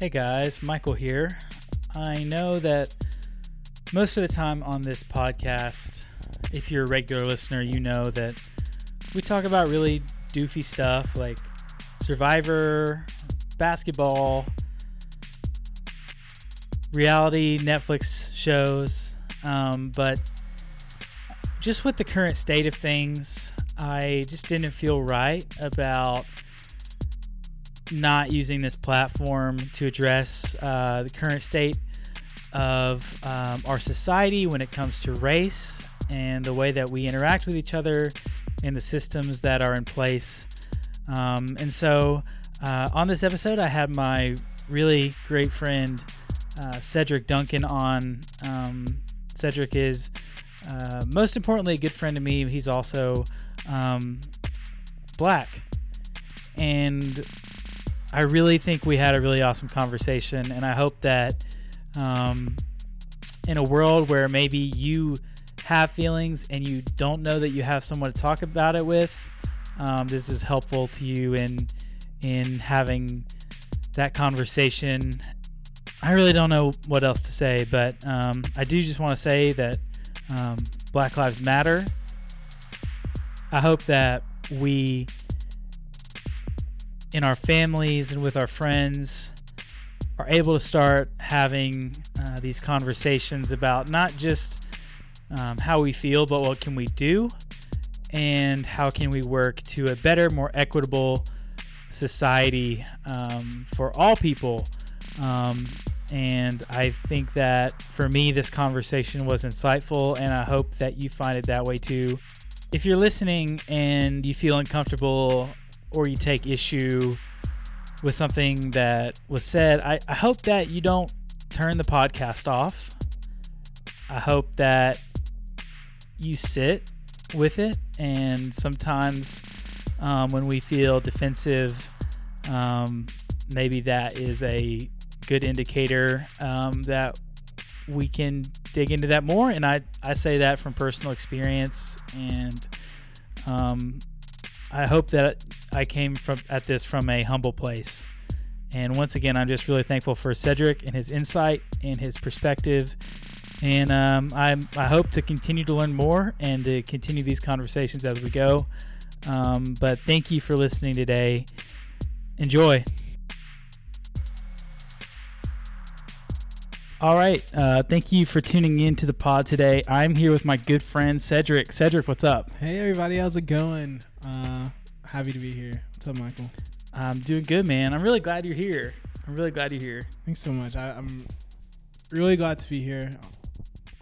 Hey guys, Michael here. I know that most of the time on this podcast, if you're a regular listener, you know that we talk about really doofy stuff like Survivor, basketball, reality Netflix shows. Um, but just with the current state of things, I just didn't feel right about not using this platform to address uh, the current state of um, our society when it comes to race and the way that we interact with each other and the systems that are in place. Um, and so, uh, on this episode, I had my really great friend uh, Cedric Duncan on. Um, Cedric is uh, most importantly a good friend to me. He's also um, black, and I really think we had a really awesome conversation. And I hope that um, in a world where maybe you have feelings and you don't know that you have someone to talk about it with, um, this is helpful to you in in having that conversation. I really don't know what else to say, but um, I do just want to say that um, Black Lives Matter. I hope that we, in our families and with our friends, are able to start having uh, these conversations about not just um, how we feel, but what can we do, and how can we work to a better, more equitable society um, for all people. Um, and I think that for me, this conversation was insightful, and I hope that you find it that way too. If you're listening and you feel uncomfortable or you take issue with something that was said, I, I hope that you don't turn the podcast off. I hope that you sit with it, and sometimes um, when we feel defensive, um, maybe that is a good indicator um, that we can dig into that more. And I, I say that from personal experience. And um, I hope that I came from at this from a humble place. And once again, I'm just really thankful for Cedric and his insight and his perspective. And um, i I hope to continue to learn more and to continue these conversations as we go. Um, but thank you for listening today. Enjoy. All right. Uh, thank you for tuning in to the pod today. I'm here with my good friend Cedric. Cedric, what's up? Hey, everybody. How's it going? Uh, happy to be here. What's up, Michael? I'm doing good, man. I'm really glad you're here. I'm really glad you're here. Thanks so much. I, am really glad to be here.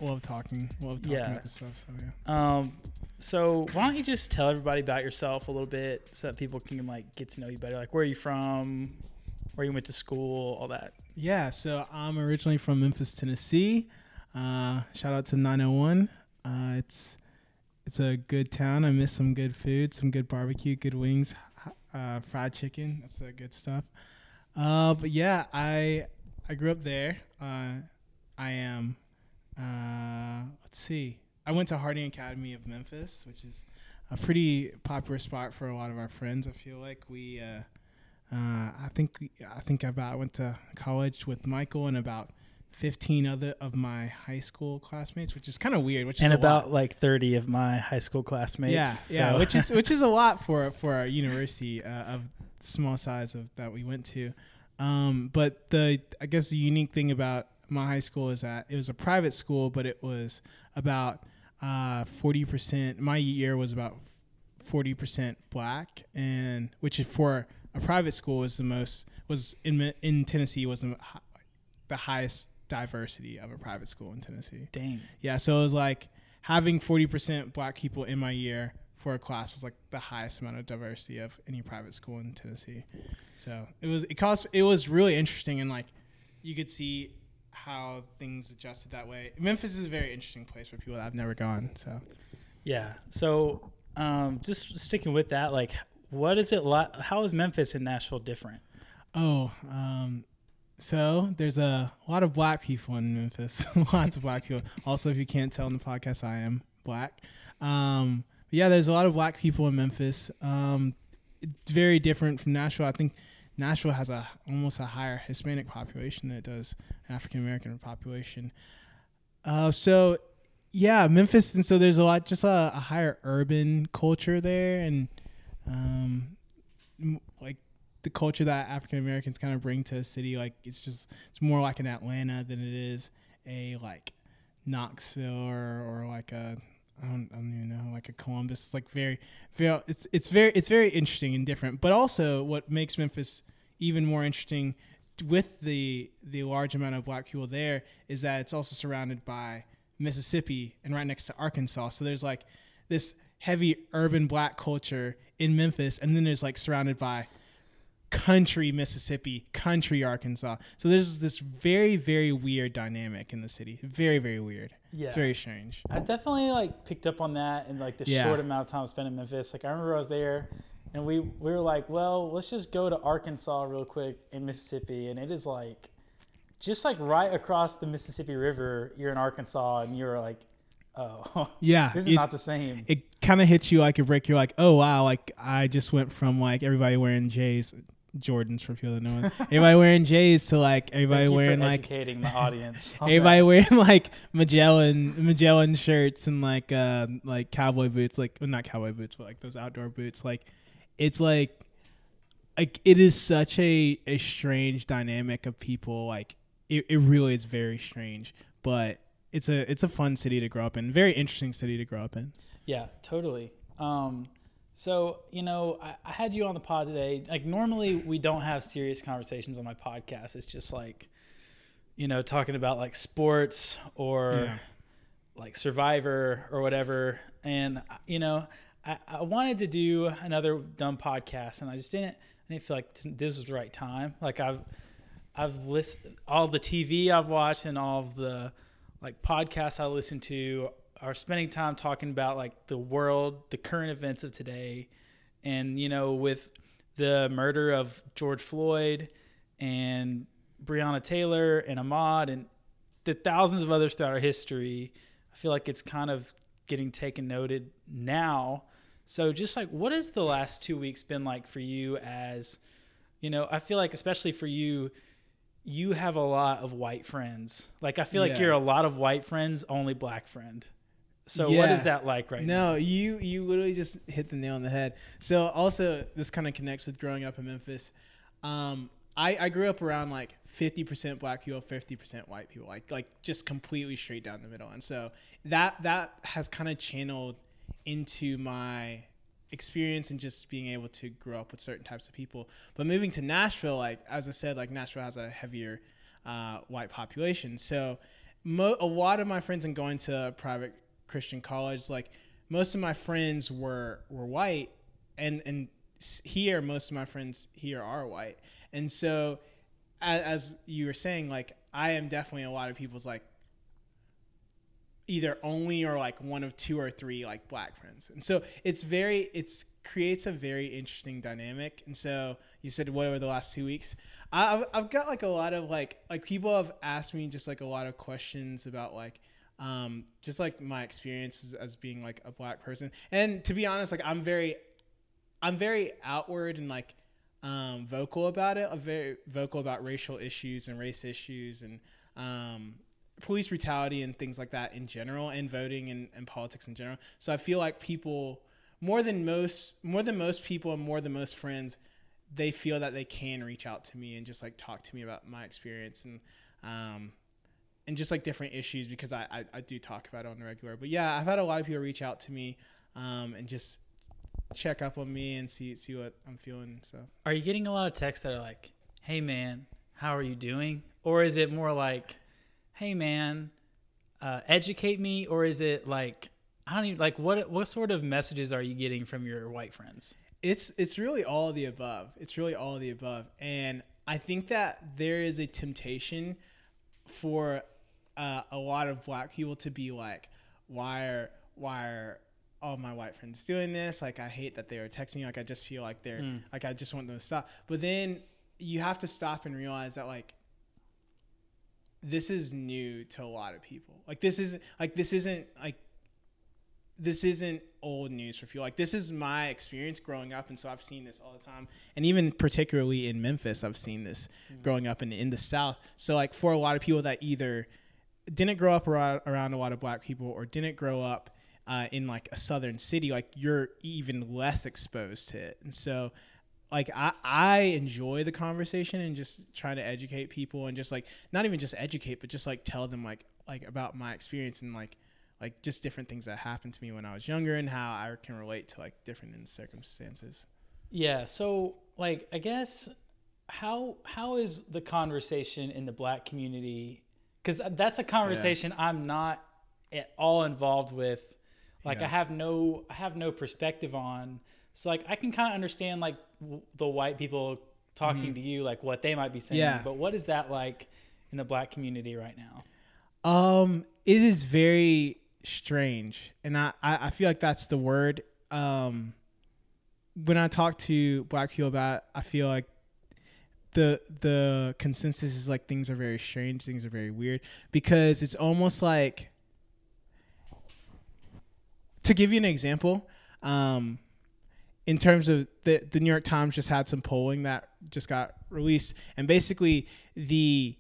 Love talking. Love talking yeah. about this stuff. So, yeah. Um, so why don't you just tell everybody about yourself a little bit so that people can like get to know you better? Like, where are you from? Where you went to school? All that. Yeah, so I'm originally from Memphis, Tennessee. Uh, shout out to 901. Uh, it's it's a good town. I miss some good food, some good barbecue, good wings, uh, fried chicken. That's the good stuff. Uh, but yeah, I I grew up there. Uh, I am. Uh, let's see. I went to Harding Academy of Memphis, which is a pretty popular spot for a lot of our friends. I feel like we uh, I think I think about I went to college with Michael and about 15 other of my high school classmates, which is kind of weird. Which and about lot. like 30 of my high school classmates. Yeah, so. yeah, which is which is a lot for for a university uh, of small size of that we went to. Um, but the I guess the unique thing about my high school is that it was a private school, but it was about uh, 40%. My year was about 40% black, and which is for a private school was the most was in in Tennessee was the, the highest diversity of a private school in Tennessee. Dang. Yeah, so it was like having 40% black people in my year for a class was like the highest amount of diversity of any private school in Tennessee. So it was it cost it was really interesting and like you could see how things adjusted that way. Memphis is a very interesting place for people that have never gone. So yeah. So um, just sticking with that, like what is it like? How is Memphis and Nashville different? Oh, um, so there's a lot of black people in Memphis. Lots of black people. Also, if you can't tell in the podcast, I am black. Um, yeah, there's a lot of black people in Memphis. Um, very different from Nashville. I think Nashville has a almost a higher Hispanic population than it does African American population. Uh, so yeah, Memphis, and so there's a lot, just a, a higher urban culture there, and um, like the culture that African Americans kind of bring to a city. Like it's just it's more like an Atlanta than it is a like Knoxville or, or like a I don't, I don't even know like a Columbus. Like very very it's it's very it's very interesting and different. But also what makes Memphis even more interesting with the the large amount of black people there is that it's also surrounded by Mississippi and right next to Arkansas. So there's like this heavy urban black culture in Memphis, and then there's like surrounded by country Mississippi, country Arkansas. So there's this very very weird dynamic in the city. Very very weird. Yeah. It's very strange. I definitely like picked up on that in like the Yeah. short amount of time I spent in Memphis. Like I remember I was there and we we were like, well, let's just go to Arkansas real quick in Mississippi and it is like just like right across the Mississippi River, you're in Arkansas and you're like, oh, Yeah. this is it- not the same. it kind of hits you like a brick. You're like, oh wow, like I just went from like everybody wearing J's, Jordans for people that know, it. everybody wearing J's to like everybody Thank you wearing for like educating the audience. everybody that. wearing like Magellan Magellan shirts and like uh like cowboy boots, like well, not cowboy boots, but like those outdoor boots. Like it's like like it is such a a strange dynamic of people. Like it, it really is very strange, but. It's a it's a fun city to grow up in. Very interesting city to grow up in. Yeah, totally. Um, so you know, I, I had you on the pod today. Like normally, we don't have serious conversations on my podcast. It's just like, you know, talking about like sports or Yeah. like Survivor or whatever. And uh, you know, I, I wanted to do another dumb podcast, and I just didn't. I didn't feel like this was the right time. Like I've I've listened all the TV I've watched and all of the like podcasts I listen to are spending time talking about like the world, the current events of today, and you know with the murder of George Floyd and Breonna Taylor and Ahmaud and the thousands of others throughout our history, I feel like it's kind of getting taken noted now. So just like what has the last 2 weeks been like for you as you know, I feel like especially for you you have a lot of white friends. Like I feel like you're a lot of white friends, only black friend. So what Yeah. is that like right now? No, you you literally just hit the nail on the head. So also this kind of connects with growing up in Memphis. Um, I, I grew up around like fifty percent black people, fifty percent white people, like like just completely straight down the middle. And so that that has kind of channeled into my experience and just being able to grow up with certain types of people. But moving to Nashville, like as I said, like Nashville has a heavier uh, white population. So mo- a lot of my friends and going to private Christian college, like most of my friends were were white, and and here most of my friends here are white, and so as, as you were saying, like I am definitely a lot of people's like either only or like one of two or three like black friends. And so it's very it's creates a very interesting dynamic. And so you said what were the last two weeks? I've, I've got like a lot of like like people have asked me just like a lot of questions about like um just like my experiences as being like a black person. And to be honest like i'm very i'm very outward and like um vocal about it. I'm very vocal about racial issues and race issues and um police brutality and things like that in general and voting and, and politics in general. So i feel like people more than most more than most people and more than most friends they feel that they can reach out to me and just like talk to me about my experience and um and just like different issues because I, I, I do talk about it on the regular. But yeah i've had a lot of people reach out to me um and just check up on me and see see what i'm feeling so. Are you getting a lot of texts that are like, "Hey man, how are you doing?" Or is it more like, "Hey man, uh, educate me," or is it like, I don't even like what what sort of messages are you getting from your white friends? it's it's really all of the above. It's really all of the above. And i think that there is a temptation for uh, a lot of black people to be like why are why are all my white friends doing this like i hate that they are texting me like i just feel like they're Mm. like i just want them to stop but then you have to stop and realize that like this is new to a lot of people like this isn't like this isn't like this isn't old news for people. Like this is my experience growing up, and so I've seen this all the time. And even particularly in Memphis, I've seen this mm-hmm. growing up in in the South. So like for a lot of people that either didn't grow up around, around a lot of black people or didn't grow up uh, in like a southern city, like you're even less exposed to it. And so like I, I enjoy the conversation and just trying to educate people and just like not even just educate but just like tell them like like about my experience and like like just different things that happened to me when I was younger and how I can relate to like different circumstances. Yeah, so like I guess how how is the conversation in the black community cuz that's a conversation yeah. I'm not at all involved with. Like yeah. I have no I have no perspective on. So like I can kind of understand like w- the white people talking mm-hmm. to you like what they might be saying, yeah. but what is that like in the black community right now? Um it is very strange, and I, I, I feel like that's the word. Um, when I talk to black people about, I feel like the the consensus is like things are very strange, things are very weird because it's almost like to give you an example, um, in terms of the the New York Times just had some polling that just got released, and basically the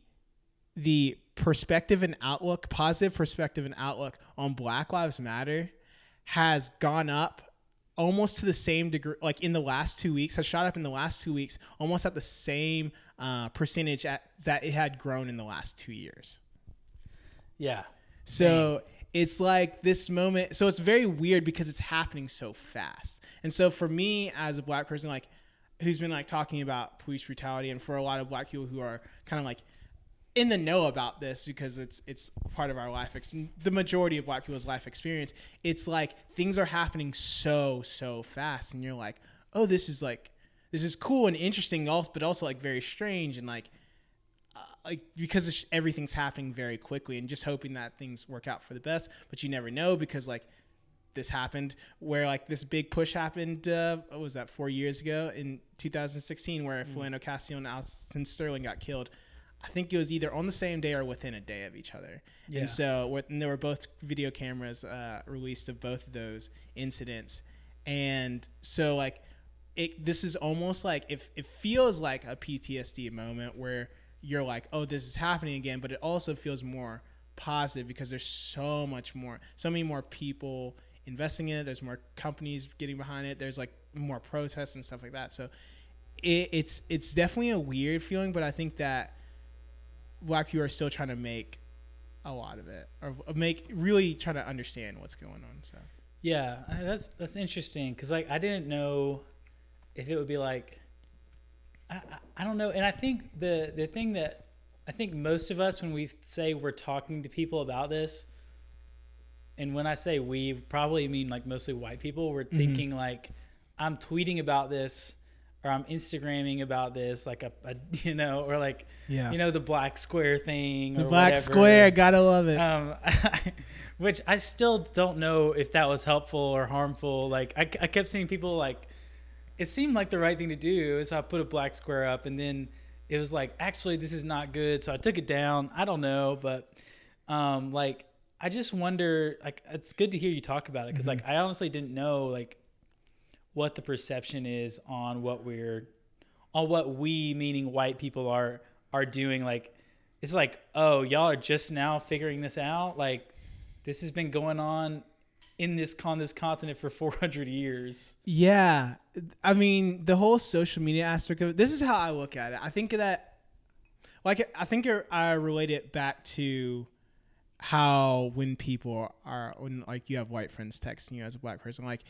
the perspective and outlook, positive perspective and outlook on Black Lives Matter has gone up almost to the same degree, like in the last two weeks, has shot up in the last two weeks, almost at the same uh, percentage at, that it had grown in the last two years. Yeah. So it's like this moment. So it's very weird because it's happening so fast. And so for me as a black person, like who's been like talking about police brutality, and for a lot of black people who are kind of like in the know about this because it's it's part of our life ex- the majority of black people's life experience it's like things are happening so so fast and you're like oh this is like this is cool and interesting also but also like very strange and like uh, like because everything's happening very quickly and just hoping that things work out for the best but you never know because like this happened where like this big push happened uh, what was that four years ago in 2016 where mm. Philando Castile and Alton Sterling got killed I think it was either on the same day or within a day of each other. Yeah. And so and there were both video cameras uh, released of both of those incidents. And so like it this is almost like if it feels like a PTSD moment where you're like, "Oh, this is happening again," but it also feels more positive because there's so much more so many more people investing in it, there's more companies getting behind it, there's like more protests and stuff like that. So it, it's it's definitely a weird feeling, but I think that black people are still trying to make a lot of it or make really trying to understand what's going on. So yeah, that's that's interesting because like I didn't know if it would be like I, I, don't know, and I think the the thing that I think most of us when we say we're talking to people about this, and when I say we, probably mean like mostly white people. We're mm-hmm. thinking like I'm tweeting about this or I'm Instagramming about this, like a, a, you know, or like, yeah. you know, the black square thing. The black whatever. square, gotta love it. Um, which I still don't know if that was helpful or harmful. Like, I, I kept seeing people like, it seemed like the right thing to do. So I put a black square up, and then it was like, actually, this is not good. So I took it down. I don't know, but um, like, I just wonder. Like, it's good to hear you talk about it because, mm-hmm. like, I honestly didn't know like what the perception is on what we're on what we meaning white people are are doing. Like it's like oh y'all are just now figuring this out? Like this has been going on in this on this continent for 400 years. Yeah. I mean the whole social media aspect of it this is how i look at it. I think that like i think i relate it back to how when people are when like you have white friends texting you as a black person like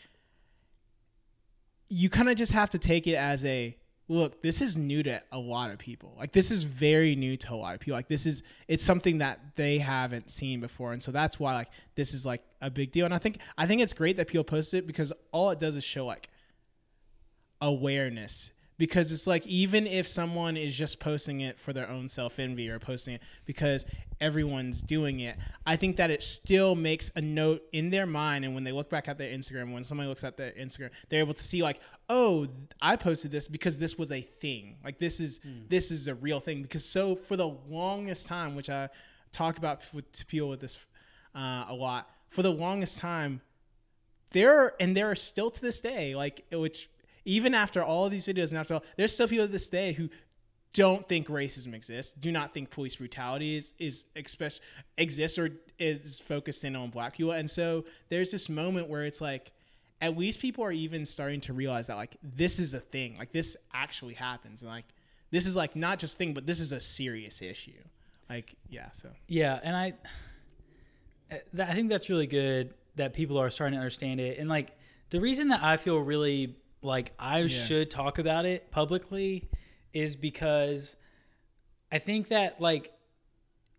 you kind of just have to take it as a look this is new to a lot of people. Like this is very new to a lot of people. Like this is it's something that they haven't seen before. And so that's why like this is like a big deal. And i think i think it's great that people post it because all it does is show like awareness because it's like even if someone is just posting it for their own self envy or posting it because everyone's doing it, I think that it still makes a note in their mind. And when they look back at their Instagram, when somebody looks at their Instagram, they're able to see like, oh, I posted this because this was a thing. Like this is mm. this is a real thing. Because so for the longest time, which I talk about with to people with this uh, a lot, for the longest time, there and there are still to this day like which even after all these videos and after all there's still people to this day who don't think racism exists do not think police brutality is is expect, exists or is focused in on black people. And so there's this moment where it's like at least people are even starting to realize that like this is a thing like this actually happens. And like this is like not just thing but this is a serious issue. Like yeah so. Yeah, and I, eh, I think that's really good that people are starting to understand it. And like the reason that I feel really like I should talk about it publicly is because I think that like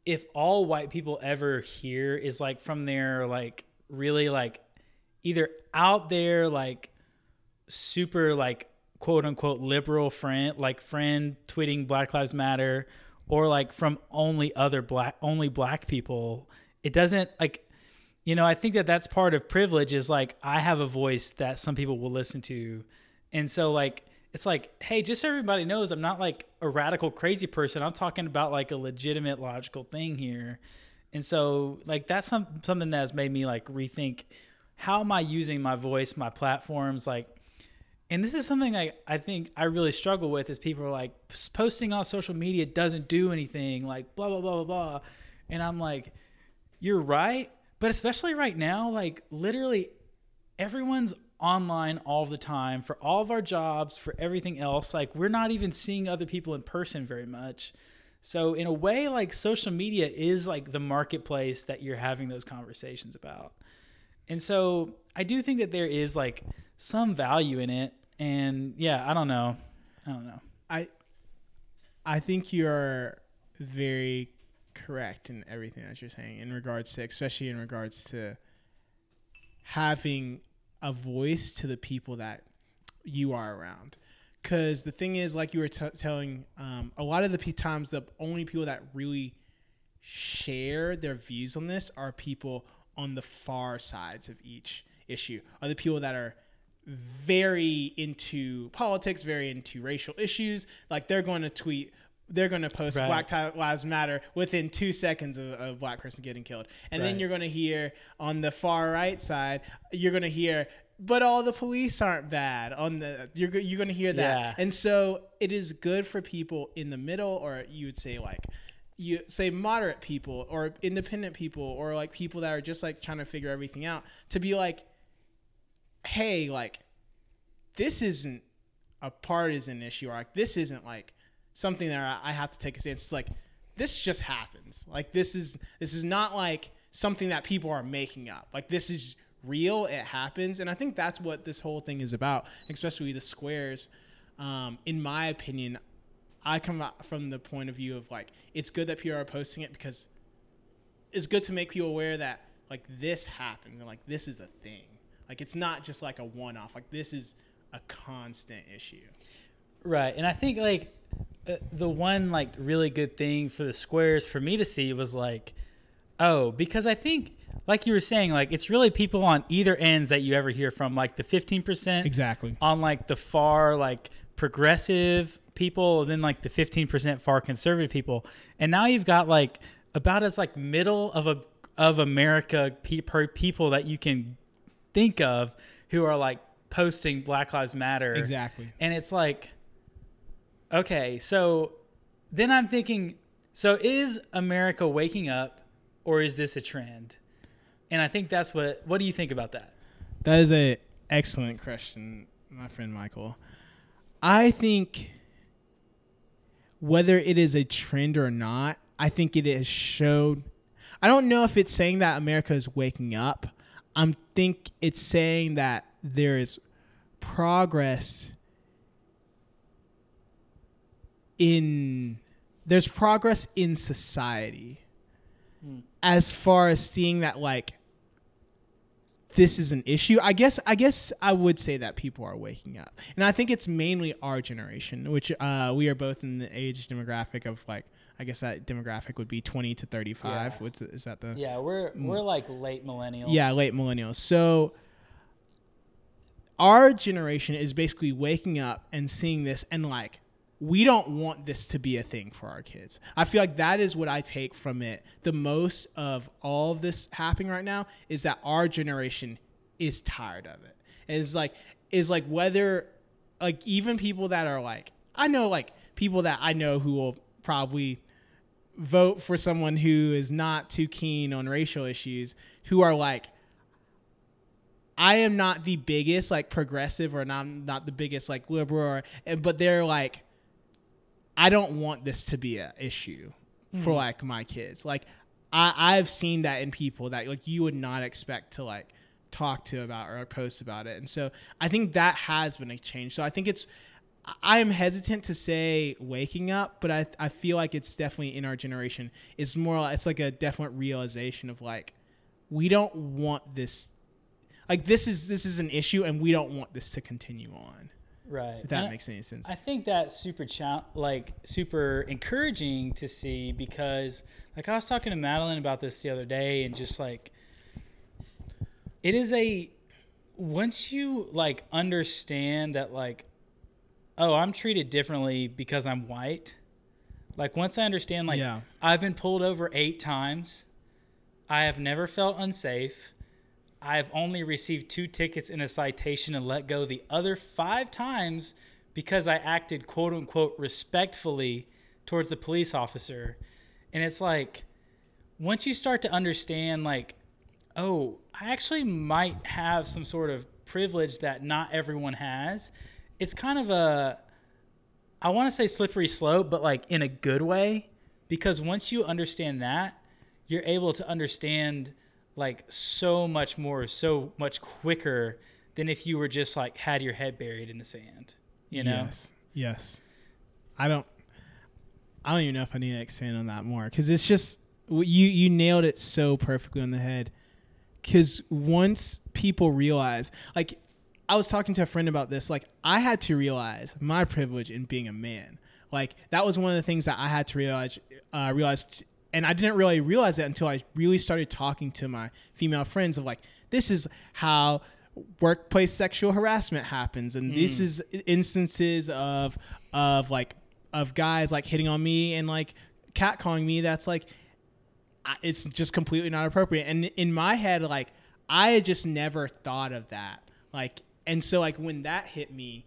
if all white people ever hear is like from their like really like either out there like super like quote unquote liberal friend like friend tweeting black lives matter or like from only other black only black people it doesn't like you know i think that that's part of privilege is like i have a voice that some people will listen to. And so like it's like hey just so everybody knows i'm not like a radical crazy person. I'm talking about like a legitimate logical thing here. And so like that's some, something that has made me like rethink how am i using my voice my platforms like and this is something I, I think I really struggle with is people are like posting on social media doesn't do anything like blah blah blah blah blah. And I'm like you're right but especially right now like literally everyone's online all the time for all of our jobs for everything else like we're not even seeing other people in person very much so in a way like social media is like the marketplace that you're having those conversations about and so I do think that there is like some value in it. And yeah, I don't know. I don't know. I I think you're very correct in everything that you're saying in regards to especially in regards to having a voice to the people that you are around because the thing is like you were t- telling um, a lot of the p- times the only people that really share their views on this are people on the far sides of each issue are the people that are very into politics, very into racial issues. Like they're going to tweet, they're going to post Right. Black Lives Matter within two seconds of a black person getting killed. And then you're going to hear on the far right side, you're going to hear, but all the police aren't bad. On the you're you're going to hear that. Yeah. And so it is good for people in the middle, or you would say like you say moderate people or independent people or like people that are just like trying to figure everything out to be like hey like this isn't a partisan issue or like this isn't like something that I have to take a stance. It's like this just happens. Like this is this is not like something that people are making up. Like this is real. It happens, and I think that's what this whole thing is about. Especially the squares. Um, in my opinion, I come from the point of view of like it's good that people are posting it because it's good to make people aware that like this happens and like this is the thing. Like it's not just like a one off. Like this is a constant issue. Right. And I think like Uh, the one like really good thing for the squares for me to see was like, oh, because I think like you were saying, like it's really people on either ends that you ever hear from, like the 15% Exactly. on like the far like progressive people and then like the 15% far conservative people and now you've got like about as like middle of a of america pe- per people that you can think of who are like posting black lives matter Exactly. and it's like okay so then i'm thinking so is america waking up or is this a trend and i think that's what what do you think about that That is a excellent question, my friend Michael. I think whether it is a trend or not, I think it has showed. I don't know if it's saying that America is waking up. I think it's saying that there is progress in there's progress in society as far as seeing that like this is an issue. I guess I guess I would say that people are waking up, and I think it's mainly our generation, which uh, we are both in the age demographic of like I guess that demographic would be twenty to thirty five. Yeah. What's the, is that the yeah we're we're like late millennials yeah late millennials? So our generation is basically waking up and seeing this and like we don't want this to be a thing for our kids. I feel like that is what I take from it. The most of all of this happening right now is that our generation is tired of it. it. Is like is like whether like even people that are like I know like people that I know who will probably vote for someone who is not too keen on racial issues who are like I am not the biggest like progressive or not not the biggest like liberal or, but they're like I don't want this to be an issue for Hmm. like my kids. Like I I've seen that in people that like you would not expect to like talk to about or post about it. And so I think that has been a change. So I think it's I am hesitant to say waking up, but I I feel like it's definitely in our generation. It's more it's like a definite realization of like we don't want this like this is this is an issue and we don't want this to continue on. Right. If that And makes any sense. I think that's super cha- like super encouraging to see because like I was talking to Madeline about this the other day and just like it is a once you like understand that like oh I'm treated differently because I'm white like once I understand like Yeah. I've been pulled over 8 times I have never felt unsafe I've only received two tickets and a citation and let go the other five times because I acted quote unquote respectfully towards the police officer. And it's like, once you start to understand, like, oh, I actually might have some sort of privilege that not everyone has, it's kind of a, I want to say slippery slope, but like in a good way. Because once you understand that, you're able to understand like so much more, so much quicker than if you were just like had your head buried in the sand. You know? Yes. Yes. I don't. I don't even know if I need to expand on that more because it's just you. You nailed it so perfectly on the head. Because once people realize, like, I was talking to a friend about this. Like, I had to realize my privilege in being a man. Like, that was one of the things that I had to realize. Uh, realize, and I didn't really realize it until I really started talking to my female friends of like, this is how workplace sexual harassment happens and this mm. is instances of of like of guys like hitting on me and like catcalling me that's like it's just completely not appropriate. And in my head like i had just never thought of that. Like and so like when that hit me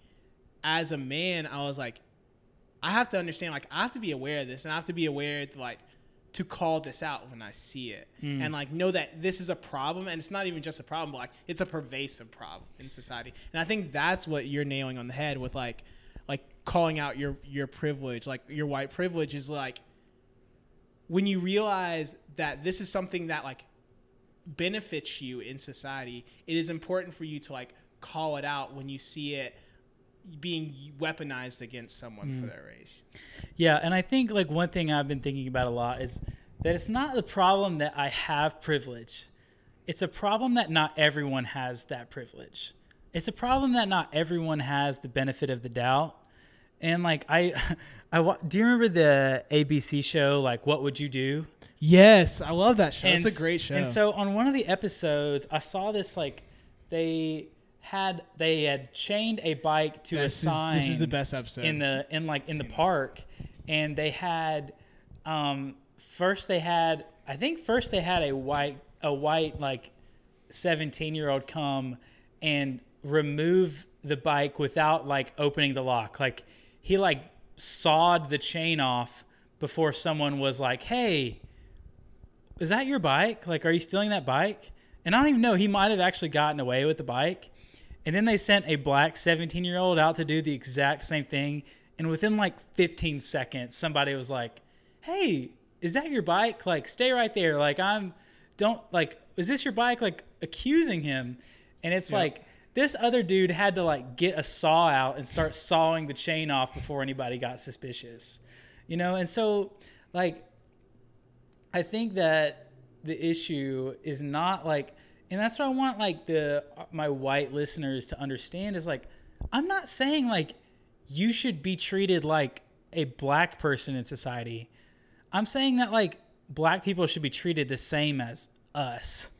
as a man i was like i have to understand like i have to be aware of this and i have to be aware of like to call this out when i see it. Hmm. And like know that this is a problem and it's not even just a problem but like it's a pervasive problem in society. And i think that's what you're nailing on the head with like like calling out your your privilege. Like your white privilege is like when you realize that this is something that like benefits you in society it is important for you to like call it out when you see it being weaponized against someone for mm. their race Yeah, and I think like one thing I've been thinking about a lot is that it's not the problem that I have privilege. It's a problem that not everyone has that privilege. It's a problem that not everyone has the benefit of the doubt. And like I I wa- do you remember the ABC show like what would you do? yes i love that show and, it's a great show And so on one of the episodes, I saw this like they had they had chained a bike to this, a is, sign. this is the best episode in the in like in the park, and they had um first they had I think first they had a white a white like seventeen year old come and remove the bike without like opening the lock. Like he like sawed the chain off before someone was like, "Hey, is that your bike? Like, are you stealing that bike?" And I don't even know. He might have actually gotten away with the bike. And then they sent a black 17 year old out to do the exact same thing. And within like 15 seconds, somebody was like, Hey, is that your bike? Like, stay right there. Like, I'm, don't, like, is this your bike? Like, accusing him. And it's like, this other dude had to like get a saw out and start sawing the chain off before anybody got suspicious, you know? And so, like, I think that the issue is not like, and that's what I want like the uh, my white listeners to understand is like, I'm not saying like you should be treated like a black person in society. I'm saying that like black people should be treated the same as us,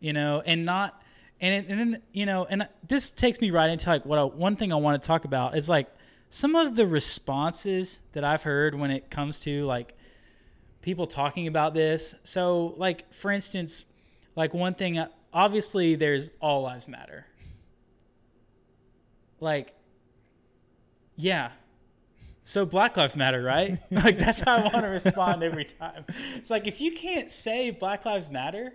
you know, and not, and and then you know, and this takes me right into like what I, one thing I want to talk about is like some of the responses that I've heard when it comes to like people talking about this. So, like for instance, like one thing a obviously there's all lives matter. Like, yeah. So Black Lives Matter, right? like that's how I want to respond every time. It's like if you can't say Black Lives Matter,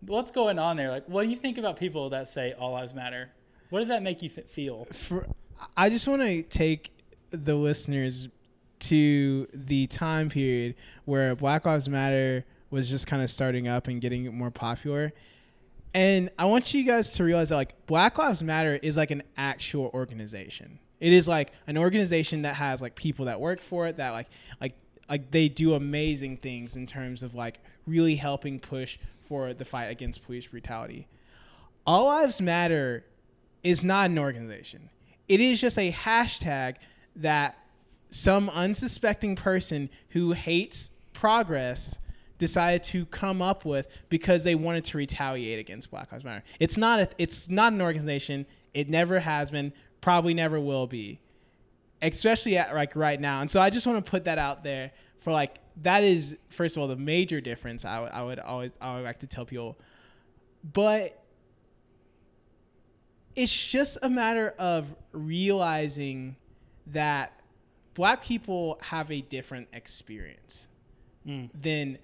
what's going on there? Like, what do you think about people that say all lives matter? What does that make you th- feel? For, I just want to take the listeners to the time period where Black Lives Matter was just kind of starting up and getting more popular. And I want you guys to realize that like Black Lives Matter is like an actual organization. It is like an organization that has like people that work for it that like like like they do amazing things in terms of like really helping push for the fight against police brutality. All Lives Matter is not an organization. It is just a hashtag that some unsuspecting person who hates progress decided to come up with because they wanted to retaliate against Black Lives Matter. It's not a, it's not an organization. It never has been, probably never will be. Especially at like right now. And so I just want to put that out there for like that is first of all the major difference I would I would always I would like to tell people. But it's just a matter of realizing that black people have a different experience Mm. than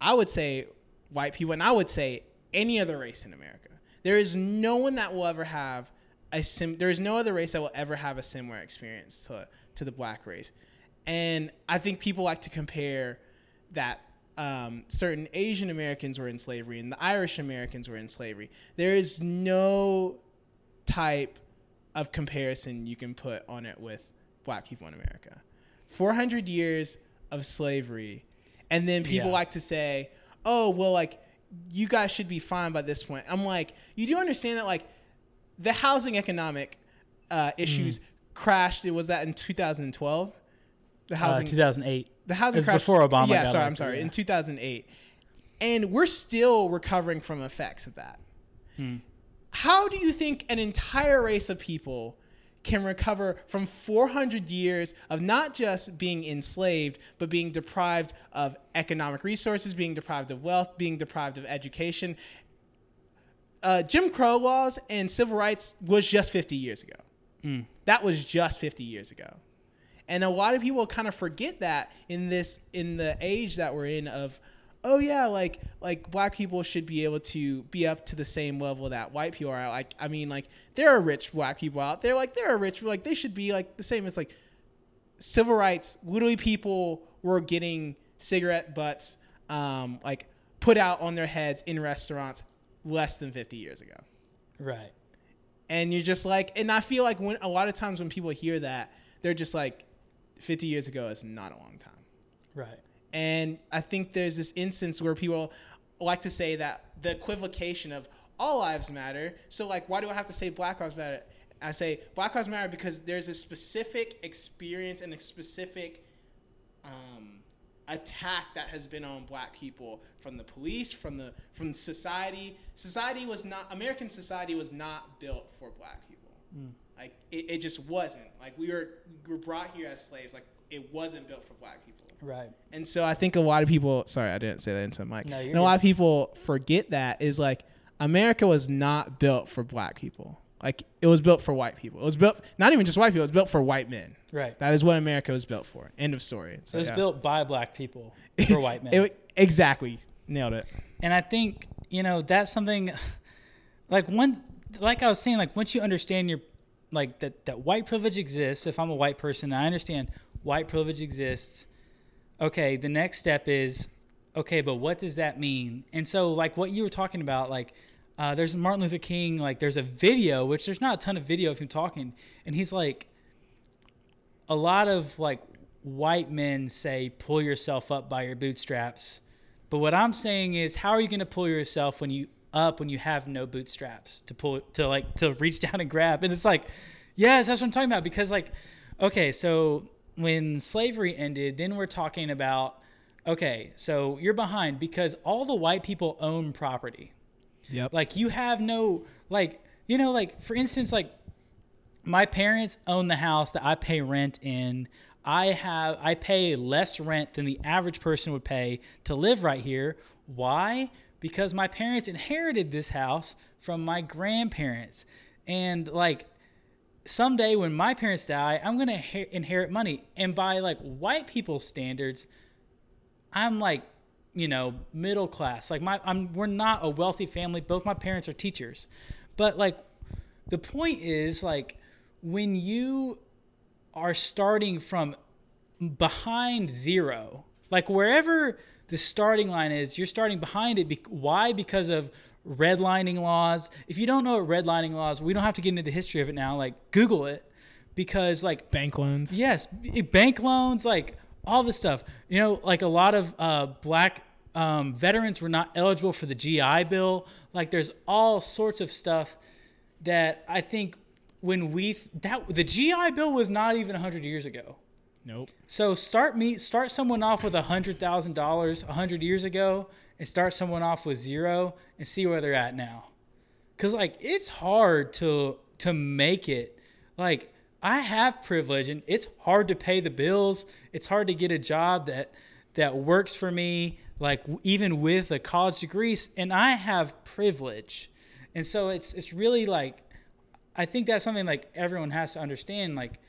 I would say white people, and I would say any other race in America. There is no one that will ever have a sim. There is no other race that will ever have a similar experience to to the black race, and I think people like to compare that um, certain Asian Americans were in slavery and the Irish Americans were in slavery. There is no type of comparison you can put on it with black people in America. 400 years of slavery. And then people Yeah. like to say, oh, well, like, you guys should be fine by this point. I'm like, you do understand that, like, the housing economic uh, issues crashed. It was that in 2012? The Uh, housing 2008. the housing crash before Obama Yeah, sorry, I'm sorry. yeah. In 2008, and we're still recovering from effects of that. Hmm. How do you think an entire race of people can recover from 400 years of not just being enslaved, but being deprived of economic resources, being deprived of wealth, being deprived of education? Uh, Jim Crow laws and civil rights was just 50 years ago. Mm. That was just 50 years ago. And a lot of people kind of forget that in this in the age that we're in of oh yeah, like like black people should be able to be up to the same level that white people are. Like I mean like there are rich black people out there. Like there are rich like they should be like the same as like civil rights. Literally people were getting cigarette butts um like put out on their heads in restaurants less than 50 years ago Right. and you're just like and i feel like when a lot of times when people hear that they're just like 50 years ago is not a long time Right. And i think there's this instance where people like to say that the equivocation of all lives matter. So like why do i have to say black lives matter? I say black lives matter because there's a specific experience and a specific um, attack that has been on black people from the police from the from society. Society was not american society was not built for black people. Like it, it just wasn't. Like we were we were brought here as slaves. Like it wasn't built for black people. Right. and so i think a lot of people sorry i didn't say that into the mic. No, you're and a lot of people forget that is like america was not built for black people. Like it was built for white people. It was built not even just white people it was built for white men. Right. that is what america was built for. End of story. So, it was built by black people for white men. It- exactly. Nailed it. And I think you know that's something like one like I was saying like once you understand your like that that white privilege exists if I'm a white person and I understand white privilege exists. Okay the next step is okay but what does that mean? And so like what you were talking about like uh, there's Martin Luther King like there's a video which there's not a ton of video of him talking and he's like a lot of like white men say pull yourself up by your bootstraps. But what i'm saying is how are you going to pull yourself when you up when you have no bootstraps to pull to like to reach down and grab? And it's like yes that's what i'm talking about because like okay so when slavery ended then we're talking about okay so you're behind because all the white people own property yep like you have no like you know like for instance like my parents own the house that I pay rent in. I have I pay less rent than the average person would pay to live right here. Why? because my parents inherited this house from my grandparents. And like someday when my parents die, I'm going to inherit money. And by like white people's standards, I'm like, you know, middle class. Like my I'm we're not a wealthy family. Both my parents are teachers. But like the point is like when you are starting from behind zero, like wherever the starting line is, you're starting behind it. Be- why? Because of redlining laws. If you don't know what redlining laws, we don't have to get into the history of it now. Like Google it, because like bank loans. Yes, bank loans, like all this stuff. You know, like a lot of uh, black um, veterans were not eligible for the GI Bill. Like there's all sorts of stuff that I think when we that the GI Bill was not even hundred years ago. Nope. So start me start someone off with a hundred thousand dollars a hundred years ago, and start someone off with zero, and see where they're at now. Cause like it's hard to to make it. Like I have privilege, and it's hard to pay the bills. It's hard to get a job that that works for me. Like even with a college degree, and I have privilege, and so it's it's really like I think that's something like everyone has to understand. Like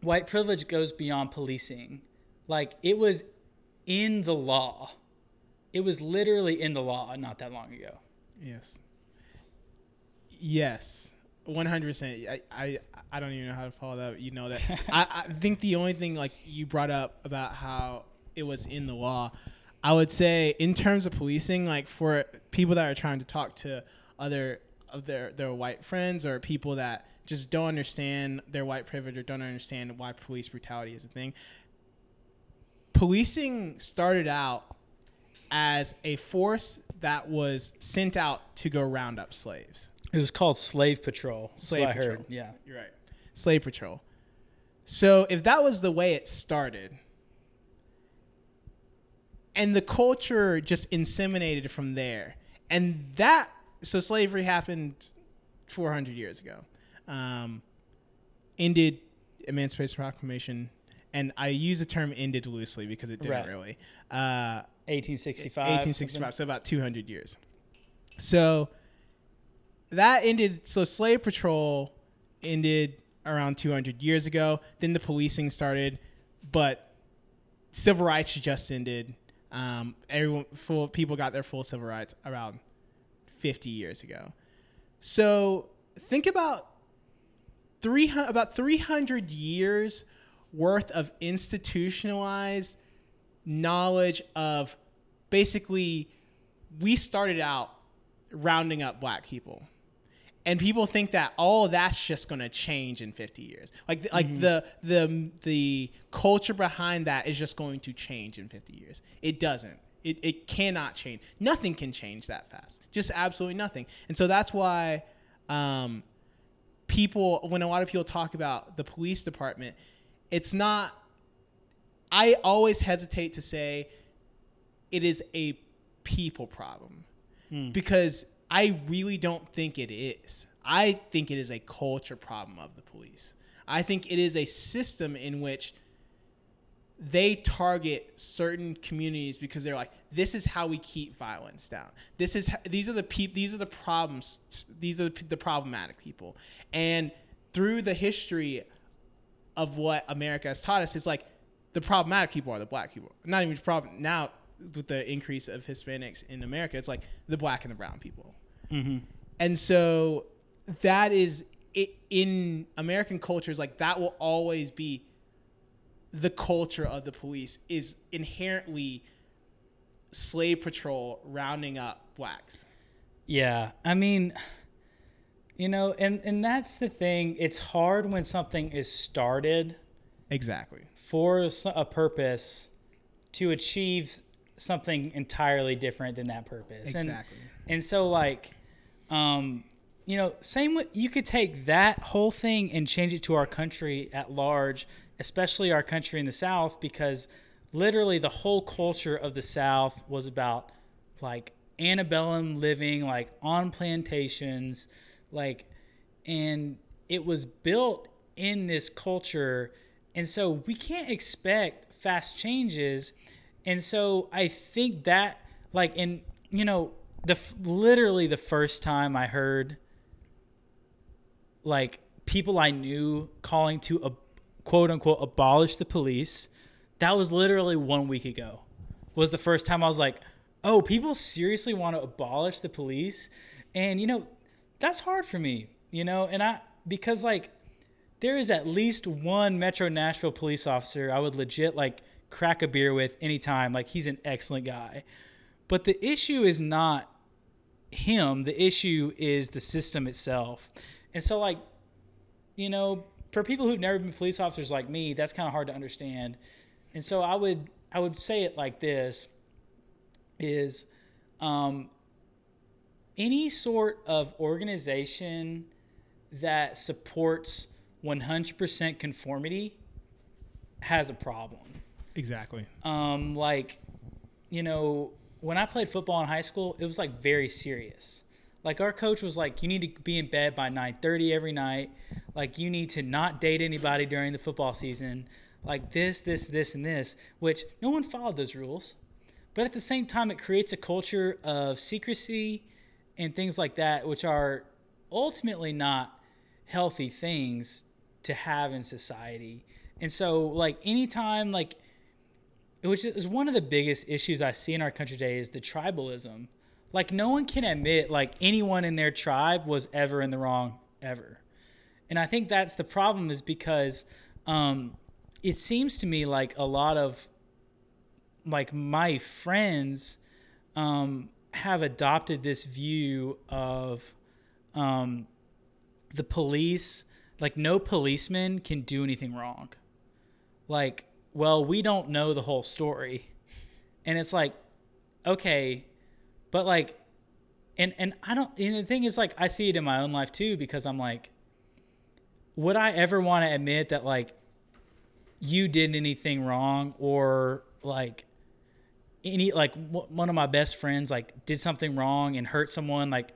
white privilege goes beyond policing. Like it was in the law. It was literally in the law not that long ago. Yes. Yes. One hundred percent. I, I I don't even know how to follow that. You know that. I, I think the only thing like you brought up about how it was in the law, I would say in terms of policing, like for people that are trying to talk to other of their their white friends or people that just don't understand their white privilege or don't understand why police brutality is a thing. Policing started out as a force that was sent out to go round up slaves. It was called slave patrol. Slave I patrol. heard. Yeah. You're right. Slave patrol. So if that was the way it started, and the culture just inseminated from there, and that so slavery happened 400 years ago um, ended Emancipation Proclamation, and I use the term ended loosely because it didn't Right. really. Uh, 1865. 1865, so about 200 years. So that ended, so slave patrol ended around 200 years ago. Then the policing started, but civil rights just ended. Um, everyone, full people got their full civil rights around 50 years ago. So think about 300 about 300 years worth of institutionalized knowledge of basically we started out rounding up black people. And people think that all of that's just going to change in 50 years. Like like the the the culture behind that is just going to change in 50 years. It doesn't. It, it cannot change. Nothing can change that fast. Just absolutely nothing. And so that's why um, people when a lot of people talk about the police department it's not i always hesitate to say it is a people problem hmm. because i really don't think it is. I think it is a culture problem of the police. I think it is a system in which they target certain communities because they're like this is how we keep violence down. This is these are the peop, these are the problems these are the, the problematic people. And through the history of what america has taught us it's like the problematic people are the black people not even problem now with the increase of hispanics in america it's like the black and the brown people mm-hmm. and so that is it in american cultures like that will always be the culture of the police is inherently slave patrol rounding up blacks. Yeah, I mean, you know, and and that's the thing. It's hard when something is started Exactly. for a purpose to achieve something entirely different than that purpose. And- Exactly. And, so, like, um, you know, same with you could take that whole thing and change it to our country at large, especially our country in the South, because literally the whole culture of the South was about like antebellum living, like on plantations, like, and it was built in this culture. And so we can't expect fast changes. And so I think that, like, in you know, the literally the first time I heard like people I knew calling to a quote unquote abolish the police, that was literally one week ago. Was the first time I was like, oh, people seriously want to abolish the police, and you know, that's hard for me, you know, and I because like there is at least one Metro Nashville police officer I would legit like crack a beer with anytime. Like he's an excellent guy. But the issue is not him, the issue is the system itself. And so like, you know, for people who've never been police officers like me, that's kind of hard to understand. And so I would I would say it like this is um, any sort of organization that supports 100% conformity has a problem. Exactly. Um, like, you know, when I played football in high school, it was like very serious. Like our coach was like, you need to be in bed by 9:30 every night. Like you need to not date anybody during the football season. Like this, this, this, and this. Which no one followed those rules, but at the same time, it creates a culture of secrecy and things like that, which are ultimately not healthy things to have in society. And so, like anytime, like which is one of the biggest issues I see in our country today is the tribalism. Like no one can admit like anyone in their tribe was ever in the wrong ever, and I think that's the problem is because um, it seems to me like a lot of like my friends um, have adopted this view of um, the police like no policeman can do anything wrong. Like well we don't know the whole story. And it's like okay but like and and i don't and the thing is like i see it in my own life too because i'm like would i ever want to admit that like you did anything wrong or like any like w- one of my best friends like did something wrong and hurt someone? Like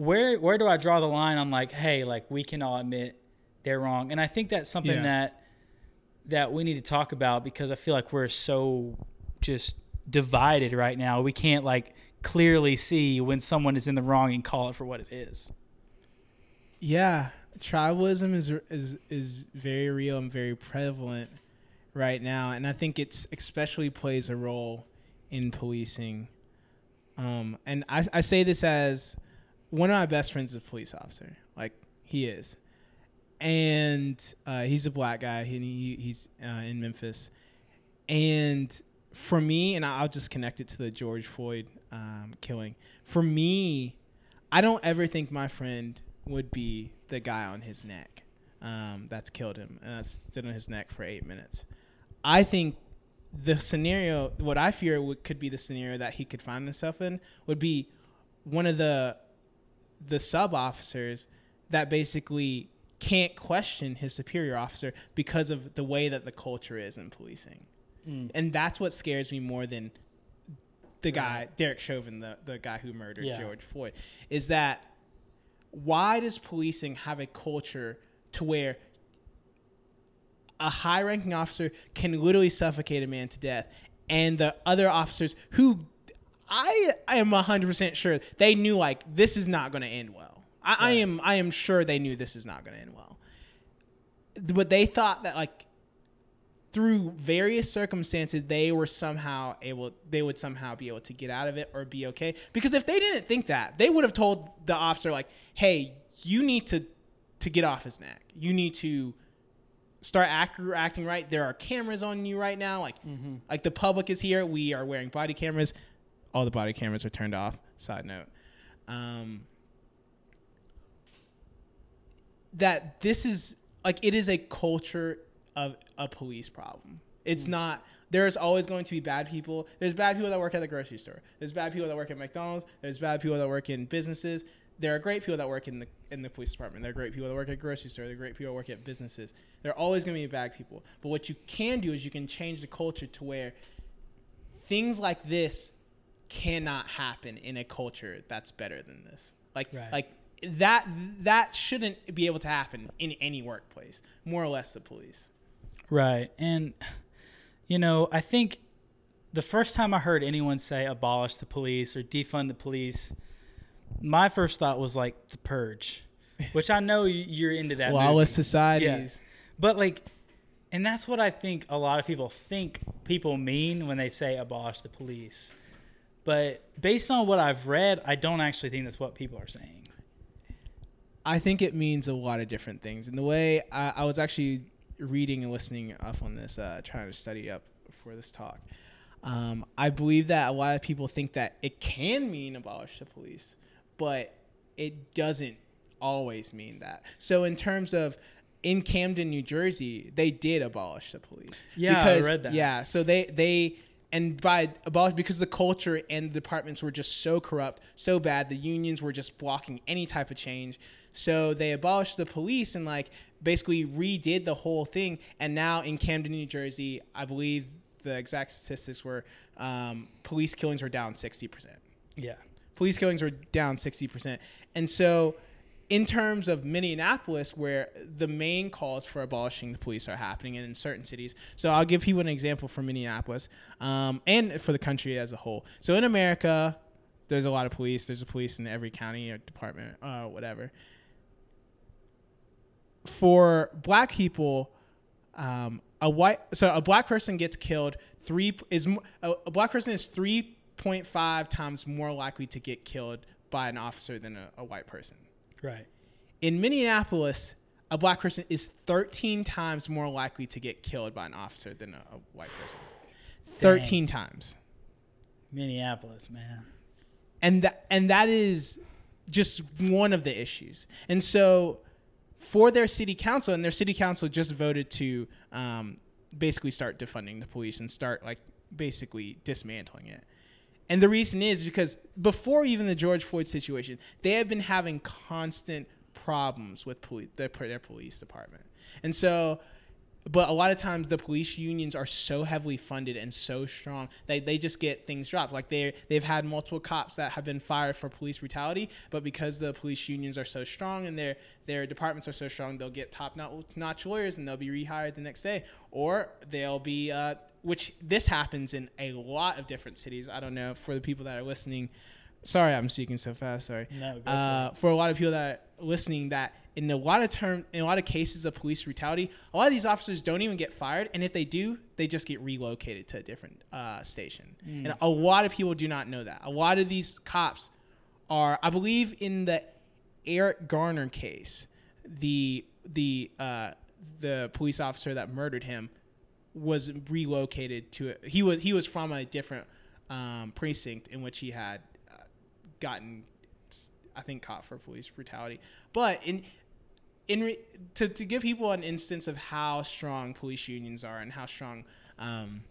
where where do I draw the line? On like hey like we can all admit they're wrong. And I think that's something Yeah. that that we need to talk about because I feel like we're so just divided right now. We can't like clearly see when someone is in the wrong and call it for what it is. Yeah, tribalism is is is very real and very prevalent right now, and I think it's especially plays a role in policing. Um, and I, I say this as one of my best friends is a police officer, like he is, and uh, he's a black guy. He, he he's uh, in Memphis, and for me, and I'll just connect it to the George Floyd um, killing. For me, I don't ever think my friend would be the guy on his neck um, that's killed him and that's stood on his neck for eight minutes. I think the scenario, what I fear would, could be the scenario that he could find himself in, would be one of the the sub officers that basically can't question his superior officer because of the way that the culture is in policing. Mm. And that's what scares me more than the guy Derek Chauvin, the, the guy who murdered Yeah. George Floyd, is that why does policing have a culture to where a high ranking officer can literally suffocate a man to death and the other officers who I, am 100% sure they knew like this is not going to end well. I, I am I am sure they knew this is not going to end well. But they thought that like through various circumstances they were somehow able they would somehow be able to get out of it or be okay. Because if they didn't think that they would have told the officer like hey you need to to get off his neck. You need to start act, acting right. There are cameras on you right now. Like mm-hmm. like the public is here. We are wearing body cameras all the body cameras are turned off side note um that this is like it is a culture of a police problem. It's not there's always going to be bad people. There's bad people that work at the grocery store. There's bad people that work at McDonald's. There's bad people that work in businesses. There are great people that work in the in the police department. There are great people that work at grocery store. There are great people that work at businesses. There are always going to be bad people. But what you can do is you can change the culture to where things like this cannot happen in a culture that's better than this. Like Right. like that that shouldn't be able to happen in any workplace, more or less the police. Right. And, you know, I think the first time I heard anyone say abolish the police or defund the police, my first thought was like the purge, which I know you- you're into that. Lawless movie. societies. But like, and that's what I think a lot of people think people mean when they say abolish the police. But based on what I've read, I don't actually think that's what people are saying. I think it means a lot of different things. And the way I, I was actually reading and listening up on this, uh, trying to study up for this talk, um, I believe that a lot of people think that it can mean abolish the police, but it doesn't always mean that. So, in terms of in Camden, New Jersey, they did abolish the police. Yeah, I read that. Yeah, so they they and by abolish because the culture and the departments were just so corrupt, so bad, the unions were just blocking any type of change. So they abolished the police and like basically redid the whole thing. And now in Camden, New Jersey, I believe the exact statistics were um, police killings were down sixty percent Yeah. police killings were down 60%. And so, in terms of Minneapolis, where the main calls for abolishing the police are happening and in certain cities. So, I'll give people an example from Minneapolis um, and for the country as a whole. So, in America, there's a lot of police. There's a police in every county or department, uh, whatever. For black people, um, a white so a black person gets killed three is a, a black person is 3.5 times more likely to get killed by an officer than a, a white person Right. in minneapolis a black person is 13 times more likely to get killed by an officer than a, a white person 13 times Minneapolis, man. and that and that is just one of the issues. And so, for their city council, and their city council just voted to um, basically start defunding the police and start like basically dismantling it. And the reason is because before even the George Floyd situation, they have been having constant problems with police, their, their police department. And so, but a lot of times the police unions are so heavily funded and so strong that they just get things dropped. Like they they've had multiple cops that have been fired for police brutality, but because the police unions are so strong and their their departments are so strong, they'll get top notch lawyers and they'll be rehired the next day, or they'll be uh, which this happens in a lot of different cities. I don't know for the people that are listening. Sorry, I'm speaking so fast. Sorry. No, go for Uh, for a lot of people that are listening, that in a lot of term, in a lot of cases of police brutality, a lot of these officers don't even get fired, and if they do, they just get relocated to a different uh, station. And a lot of people do not know that. A lot of these cops are, I believe, in the Eric Garner case, the the uh, the police officer that murdered him was relocated to a, he was he was from a different um, precinct in which he had uh, gotten I think caught for police brutality. But in in re, to to give people an instance of how strong police unions are and how strong um,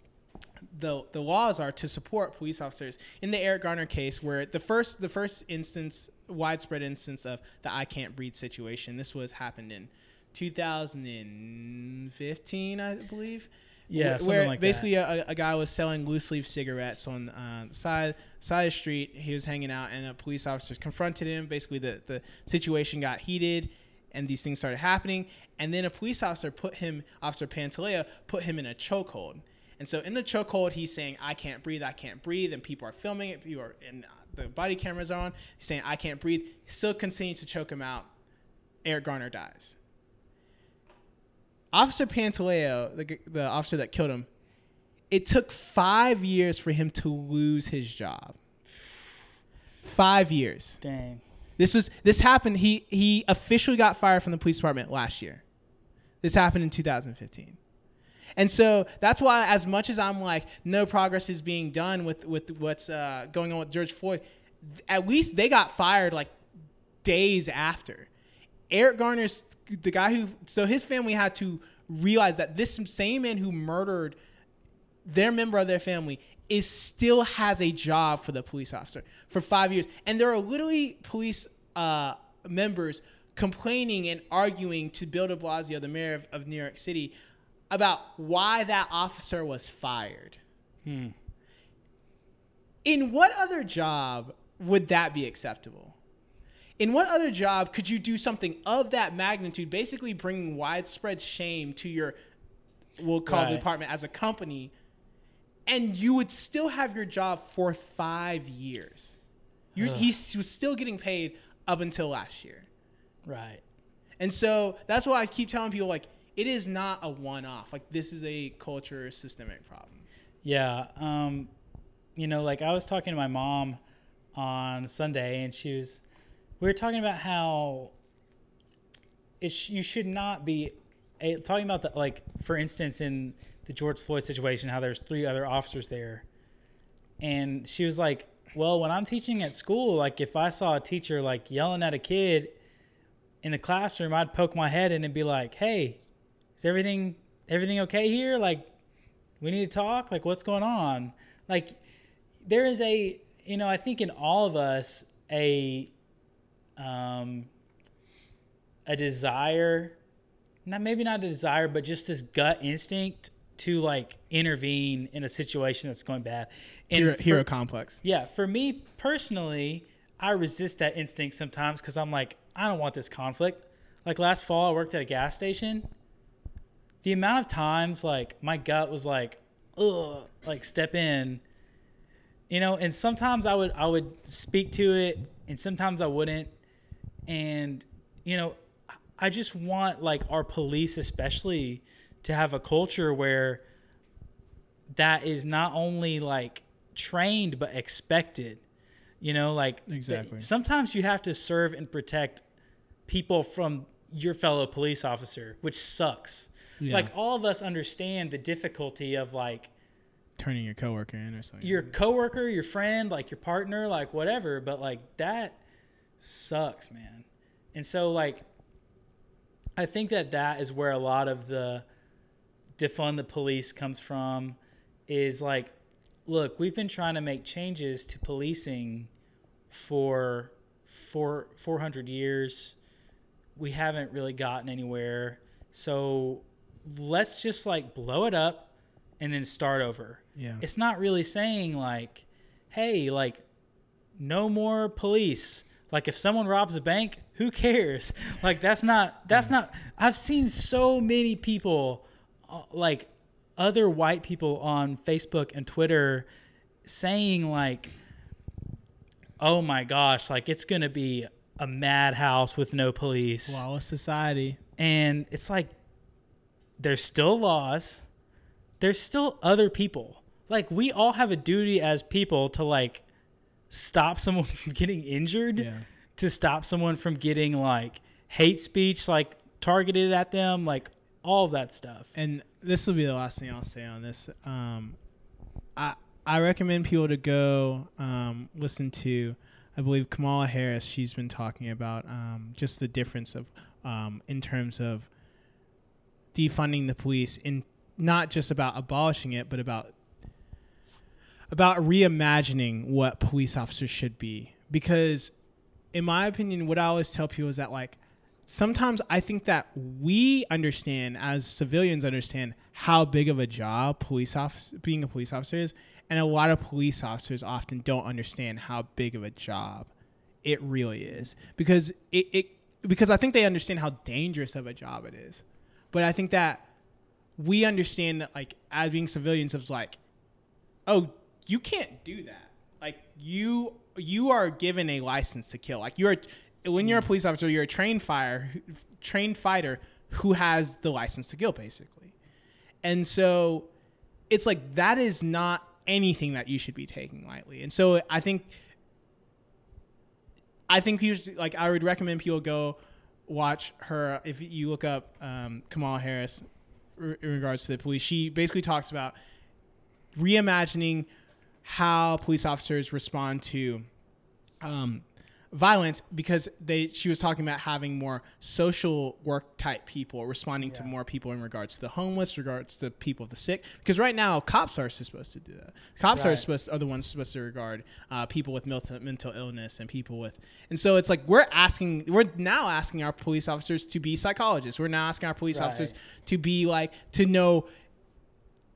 the the laws are to support police officers in the Eric Garner case, where the first the first instance widespread instance of the I can't breathe situation. This was happened in 2015, I believe. Yeah, Wh- where like that. basically a, a guy was selling loose leaf cigarettes on uh, the side side of the street. He was hanging out, and a police officer confronted him. Basically, the the situation got heated, and these things started happening. And then a police officer put him, Officer Pantaleo, put him in a chokehold. And so in the chokehold, he's saying, "I can't breathe, I can't breathe," and people are filming it. People are, and the body cameras are on. He's saying, "I can't breathe." He still continues to choke him out. Eric Garner dies. Officer Pantaleo, the, the officer that killed him, it took five years for him to lose his job. Five years. Dang. This was this happened. He he officially got fired from the police department last year. This happened in 2015. And so that's why, as much as I'm like, no progress is being done with with what's uh, going on with George Floyd, at least they got fired like days after. Eric Garner's the guy who so his family had to realize that this same man who murdered their member of their family is still has a job for the police officer for five years, and there are literally police uh, members complaining and arguing to Bill De Blasio, the mayor of, of New York City, about why that officer was fired. Hmm. In what other job would that be acceptable? In what other job could you do something of that magnitude, basically bringing widespread shame to your, we'll call the department as a company, and you would still have your job for five years. He's, he was still getting paid up until last year. Right. And so that's why I keep telling people like it is not a one off. Like this is a culture systemic problem. Yeah. Um, you know, like I was talking to my mom on Sunday, and she was, we were talking about how it sh- you should not be a, talking about the like, for instance, in the George Floyd situation, how there's three other officers there, and she was like, "Well, when I'm teaching at school, like if I saw a teacher like yelling at a kid in the classroom, I'd poke my head in and be like, "Hey, is everything everything okay here? Like, we need to talk. Like, what's going on? Like, there is a, you know, I think in all of us a, um, a desire, not maybe not a desire, but just this gut instinct to like intervene in a situation that's going bad. And Hero, for- hero complex. yeah, for me personally, I resist that instinct sometimes because I'm like, I don't want this conflict. Like last fall, I worked at a gas station. The amount of times, like, my gut was like, ugh, like, step in, you know, and sometimes I would, I would speak to it and sometimes I wouldn't. And, you know, I just want, like, our police, especially, to have a culture where that is not only like trained but expected. You know, like th- sometimes you have to serve and protect people from your fellow police officer, which sucks. Yeah. Like all of us understand the difficulty of like Turning your coworker in or something. your coworker, your friend, like your partner, like whatever, but like that sucks, man. And so like I think that that is where a lot of the defund the police comes from is like look, we've been trying to make changes to policing for four, 400 years. We haven't really gotten anywhere. So let's just like blow it up and then start over yeah. it's not really saying like hey like no more police like if someone robs a bank who cares? Like that's not that's not i've seen so many people uh, like other white people on facebook and twitter saying like oh my gosh like it's gonna be a madhouse with no police. Lawless society. and it's like there's still laws. There's still other people. Like we all have a duty as people to like stop someone from getting injured Yeah. to stop someone from getting like hate speech like targeted at them like all of that stuff and this will be the last thing I'll say on this. Um, I I recommend people to go um, listen to. I believe Kamala Harris. She's been talking about um, just the difference of um, in terms of defunding the police, in not just about abolishing it, but about about reimagining what police officers should be. Because, in my opinion, what I always tell people is that like sometimes I think that we understand as civilians understand how big of a job police officer being a police officer is, and a lot of police officers often don't understand how big of a job it really is because it, it because I think they understand how dangerous of a job it is, but I think that we understand that like as being civilians of like, oh, you can't do that. Like you you are given a license to kill. Like you're when you're a police officer, you're a trained fire trained fighter who has the license to kill, basically. And so it's like that is not anything that you should be taking lightly. And so I think I think you like I would recommend people go watch her if you look up um, Kamala Harris in regards to the police. She basically talks about reimagining how police officers respond to um, violence because they she was talking about having more social work type people responding to more people in regards to the homeless regards to the people of the sick. Because right now cops are supposed to do that. Cops are supposed to, are the ones supposed to regard uh, people with mental, mental illness and people with and so it's like we're asking we're now asking our police officers to be psychologists. We're now asking our police Right. officers to be like to know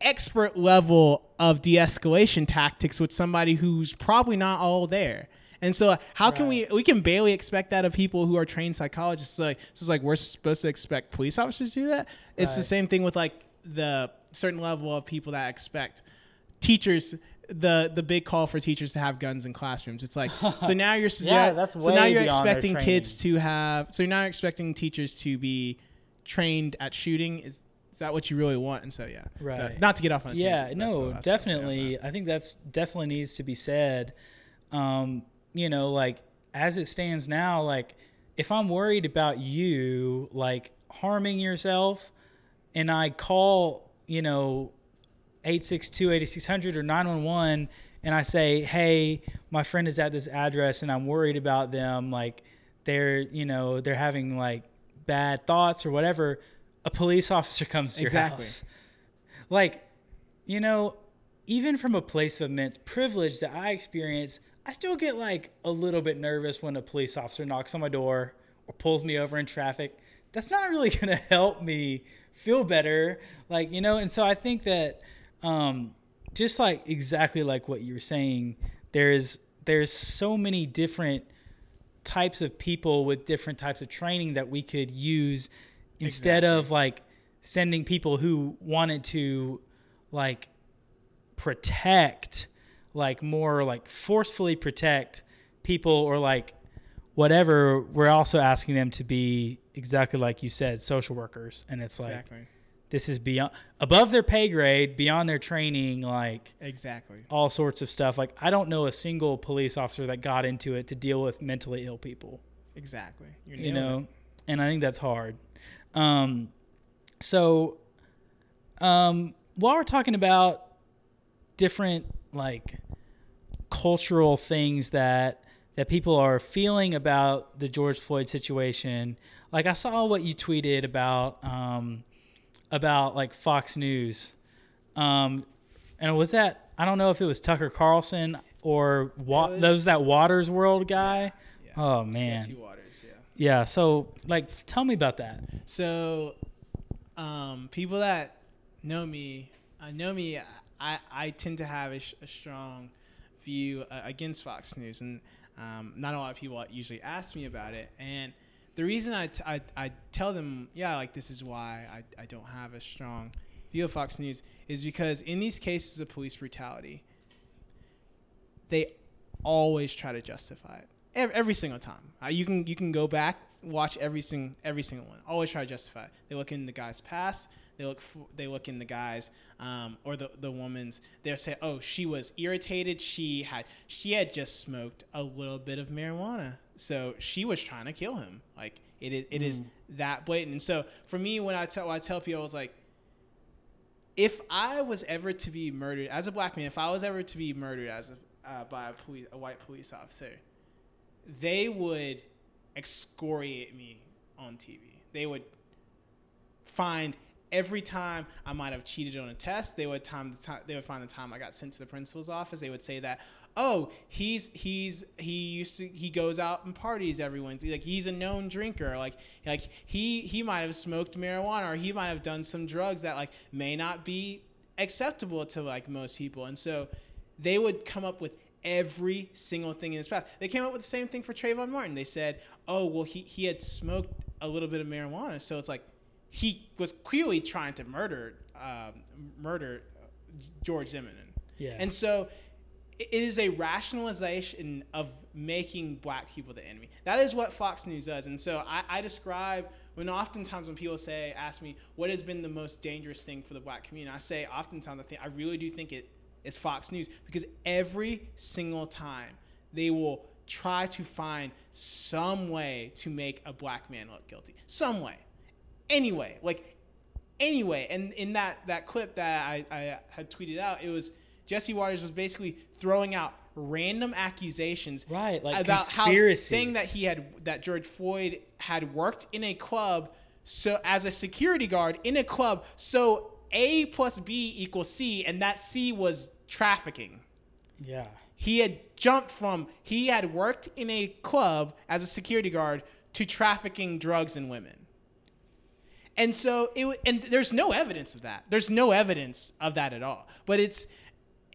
expert level of de-escalation tactics with somebody who's probably not all there. And so, how can we we can barely expect that of people who are trained psychologists? Like, so it's like we're supposed to expect police officers to do that. It's the same thing with like the certain level of people that expect teachers the the big call for teachers to have guns in classrooms. It's like so now you're Yeah, that's so now you're expecting kids to have so now you're expecting teachers to be trained at shooting. Is that what you really want? And so yeah, So, Right. not to get off on a yeah tangent, that's no I was gonna say on definitely i think that's definitely needs to be said um you know like as it stands now like if i'm worried about you like harming yourself and i call you know 862-8600 or 911 and i say hey my friend is at this address and i'm worried about them like they're you know they're having like bad thoughts or whatever a police officer comes to your Exactly. house. Like you know even from a place of immense privilege that i experience i still get like a little bit nervous when a police officer knocks on my door or pulls me over in traffic. That's not really going to help me feel better. Like you know and so i think that um just like exactly like what you were saying there's there's so many different types of people with different types of training that we could use instead Exactly. of like sending people who wanted to like protect like more like forcefully protect people or like whatever we're also asking them to be exactly like you said social workers. And it's like exactly. this is beyond above their pay grade beyond their training like exactly. all sorts of stuff. Like i don't know a single police officer that got into it to deal with mentally ill people. Exactly. You're you know? it. and i think that's hard um so um while we're talking about different like cultural things that that people are feeling about the George Floyd situation. Like I saw what you tweeted about um, about like Fox News, um, and was that I don't know if it was Tucker Carlson or Wa- was- those that Watters' World guy. Yeah. Oh man, yeah yeah. So like, tell me about that. So, um, people that know me, uh, know me. I, I tend to have a, sh- a strong view uh, against Fox News, and um, not a lot of people usually ask me about it. And the reason I, t- I, I tell them, yeah, like this is why I, I don't have a strong view of Fox News, is because in these cases of police brutality, they always try to justify it every, single time. Uh, you can you can go back watch every sing every single one. Always try to justify. It. They look in the guy's past. They look for, they look in the guy's um, or the the woman's. They'll say, oh, she was irritated. She had she had just smoked a little bit of marijuana, so she was trying to kill him. Like it is it is that blatant. And so for me, when I tell when I tell people, I was like if I was ever to be murdered as a black man, if I was ever to be murdered as a, uh, by a police, a white police officer, they would excoriate me on TV. They would find every time I might have cheated on a test. They would time the time they would find the time I got sent to the principal's office. They would say that, oh, he's he's he used to he goes out and parties every Wednesday. Like he's a known drinker. Like like he he might have smoked marijuana or he might have done some drugs that like may not be acceptable to like most people. And so they would come up with every single thing in his past. They came up with the same thing for Trayvon Martin. They said, oh well he he had smoked a little bit of marijuana, so it's like he was clearly trying to murder um, murder uh, George Zimmerman. Yeah. And so it is a rationalization of making black people the enemy. That is what Fox News does. And so I, I describe when oftentimes when people say, ask me, what has been the most dangerous thing for the black community? I say oftentimes I think I really do think it is Fox News because every single time they will try to find some way to make a black man look guilty. Some way. Anyway, like anyway, and in that that clip that I, I had tweeted out, it was Jesse Watters was basically throwing out random accusations Right, like about how saying that he had that George Floyd had worked in a club so as a security guard in a club so A plus B equals C and that C was trafficking. yeah. He had jumped from he had worked in a club as a security guard to trafficking drugs and women. And so it and there's no evidence of that. There's no evidence of that at all. But it's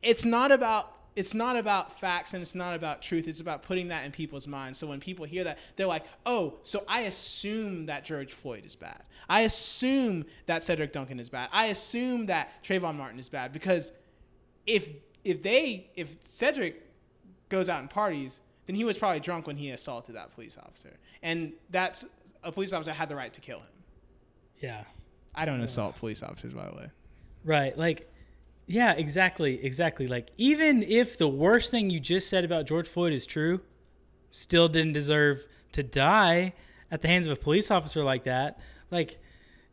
it's not about it's not about facts and it's not about truth. It's about putting that in people's minds. So when people hear that, they're like, "Oh, so I assume that George Floyd is bad. I assume that Cedric Duncan is bad. I assume that Trayvon Martin is bad because if if they if Cedric goes out and parties, then he was probably drunk when he assaulted that police officer, and that's a police officer had the right to kill him. Yeah. I don't assault police officers, by the way. Right. Like, yeah, exactly. Exactly. Like, even if the worst thing you just said about George Floyd is true, still didn't deserve to die at the hands of a police officer like that. Like,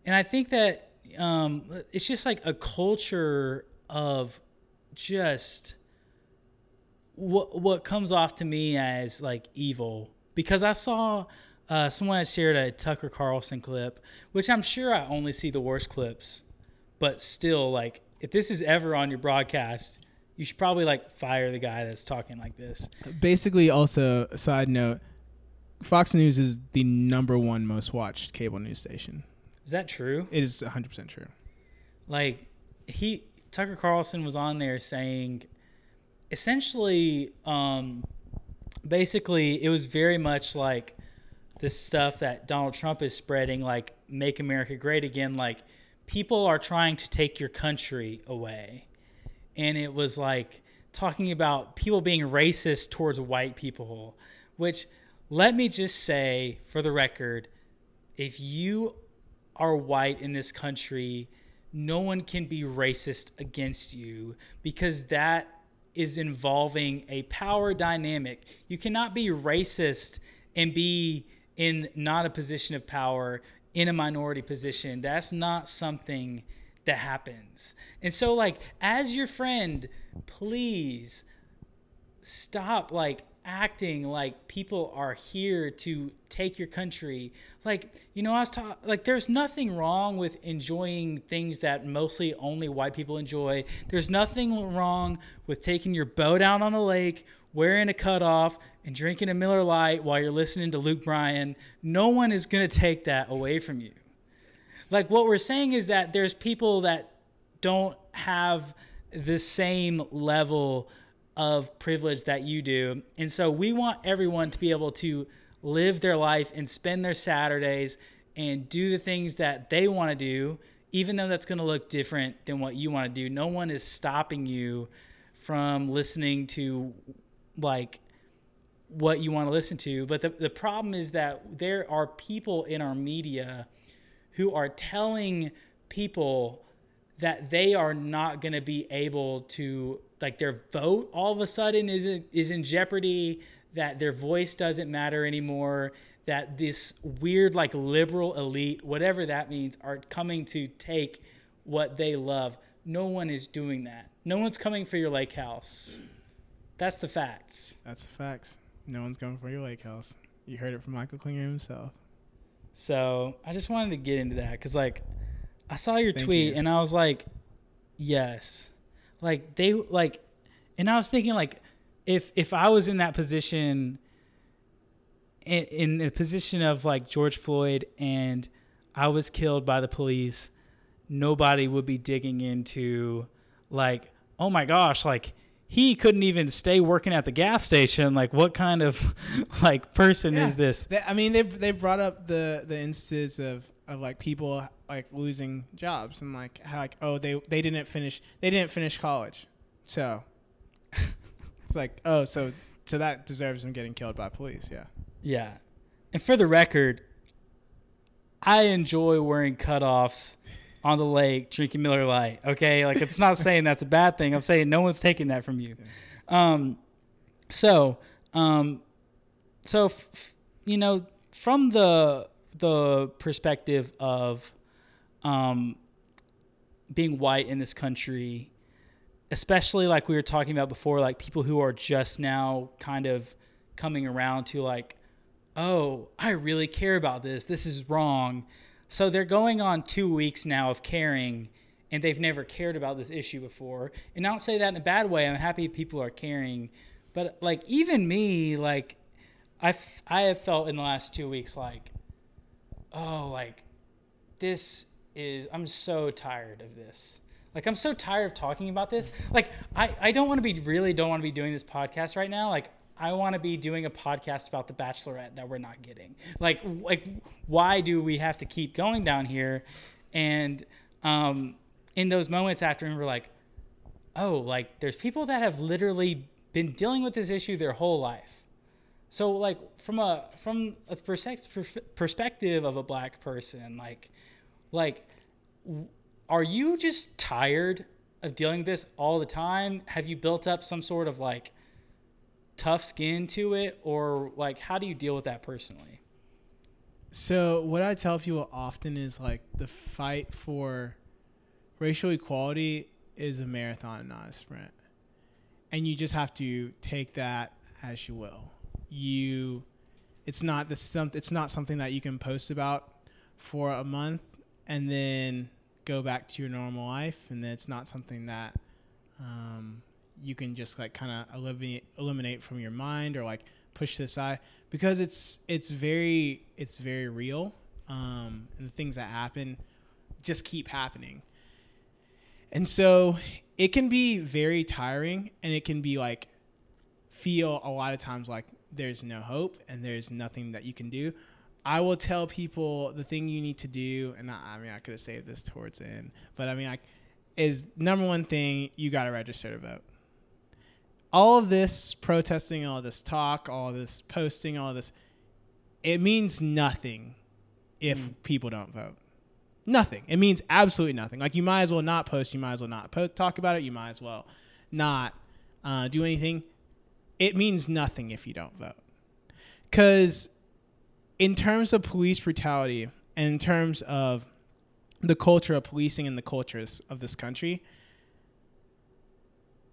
and I think that um, it's just like a culture of just what what comes off to me as like evil because I saw uh, someone had shared a Tucker Carlson clip, which I'm sure I only see the worst clips, but still, like, if this is ever on your broadcast, you should probably like fire the guy that's talking like this. Basically, also, a side note Fox News is the number one most watched cable news station. Is that true? It is 100% true. Like, he, Tucker Carlson was on there saying, essentially, um, basically, it was very much like, the stuff that Donald Trump is spreading, like make America great again, like people are trying to take your country away. And it was like talking about people being racist towards white people, which let me just say for the record, if you are white in this country, no one can be racist against you because that is involving a power dynamic. You cannot be racist and be in not a position of power in a minority position that's not something that happens. And so like as your friend please stop like acting like people are here to take your country. Like you know i was talking like there's nothing wrong with enjoying things that mostly only white people enjoy. There's nothing wrong with taking your boat out on the lake wearing a cutoff and drinking a Miller Lite while you're listening to Luke Bryan, no one is going to take that away from you. Like what we're saying is that there's people that don't have the same level of privilege that you do. And so we want everyone to be able to live their life and spend their Saturdays and do the things that they want to do, even though that's going to look different than what you want to do. No one is stopping you from listening to like what you want to listen to. But the, the problem is that there are people in our media who are telling people that they are not going to be able to like their vote all of a sudden is in, is in jeopardy that their voice doesn't matter anymore that this weird like liberal elite whatever that means are coming to take what they love no one is doing that no one's coming for your lake house that's the facts. That's the facts. No one's going for your lake house. You heard it from Michael Klinger himself. So I just wanted to get into that because, like, I saw your Thank tweet you. and I was like, yes, like they like, and I was thinking like, if if I was in that position, in, in the position of like George Floyd and I was killed by the police, nobody would be digging into like, oh my gosh, like he couldn't even stay working at the gas station. Like, what kind of like person yeah. is this? I mean, they they brought up the the instances of of like people like losing jobs and like how like oh they they didn't finish they didn't finish college, so it's like oh so so that deserves them getting killed by police. Yeah. Yeah, and for the record, I enjoy wearing cutoffs on the lake drinking Miller Lite. Okay, like it's not saying that's a bad thing. I'm saying no one's taking that from you. Um, so, um, so f- f- you know, from the the perspective of um, being white in this country, especially like we were talking about before, like people who are just now kind of coming around to like, oh, I really care about this. This is wrong so they're going on two weeks now of caring, and they've never cared about this issue before. And I don't say that in a bad way. I'm happy people are caring, but like even me, like I I have felt in the last two weeks like, oh, like this is I'm so tired of this. Like I'm so tired of talking about this. Like I, I don't want to be really don't want to be doing this podcast right now. Like I want to be doing a podcast about the Bachelorette that we're not getting. Like, like, why do we have to keep going down here? And um, in those moments after, we're like, oh, like there's people that have literally been dealing with this issue their whole life. So like from a from a perspective of a black person, like like are you just tired of dealing with this all the time? Have you built up some sort of like tough skin to it or like how do you deal with that personally? So what I tell people often is like the fight for racial equality is a marathon, not a sprint. And you just have to take that as you will. You it's not the it's not something that you can post about for a month and then go back to your normal life and then it's not something that um, you can just like kind of eliminate eliminate from your mind or like push to the side because it's it's very it's very real um, and the things that happen just keep happening and so it can be very tiring and it can be like feel a lot of times like there's no hope and there's nothing that you can do. I will tell people the thing you need to do, and I, I mean, I could have saved this towards the end, but I mean, like, is number one thing you got to register to vote. All of this protesting, all this talk, all this posting, all this, it means nothing if mm. people don't vote. Nothing. It means absolutely nothing. Like you might as well not post. You might as well not post, talk about it. You might as well not uh, do anything. It means nothing if you don't vote. Because in terms of police brutality and in terms of the culture of policing and the cultures of this country,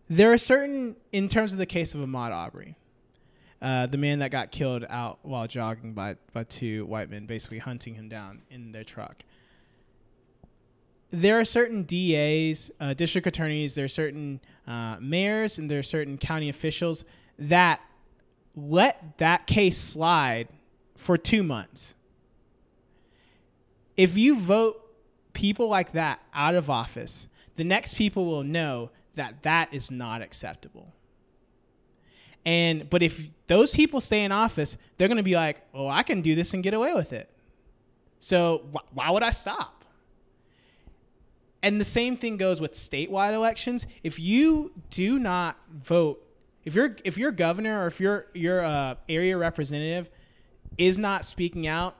there are certain, in terms of the case of Ahmaud Arbery, uh, the man that got killed out while jogging by, by two white men, basically hunting him down in their truck there are certain DAs, uh, district attorneys, there are certain uh, mayors, and there are certain county officials that let that case slide for two months. If you vote people like that out of office, the next people will know that that is not acceptable. And but if those people stay in office, they're going to be like, "Oh, I can do this and get away with it." So wh- why would I stop? And the same thing goes with statewide elections. If you do not vote, if your if your governor or if your your uh, area representative is not speaking out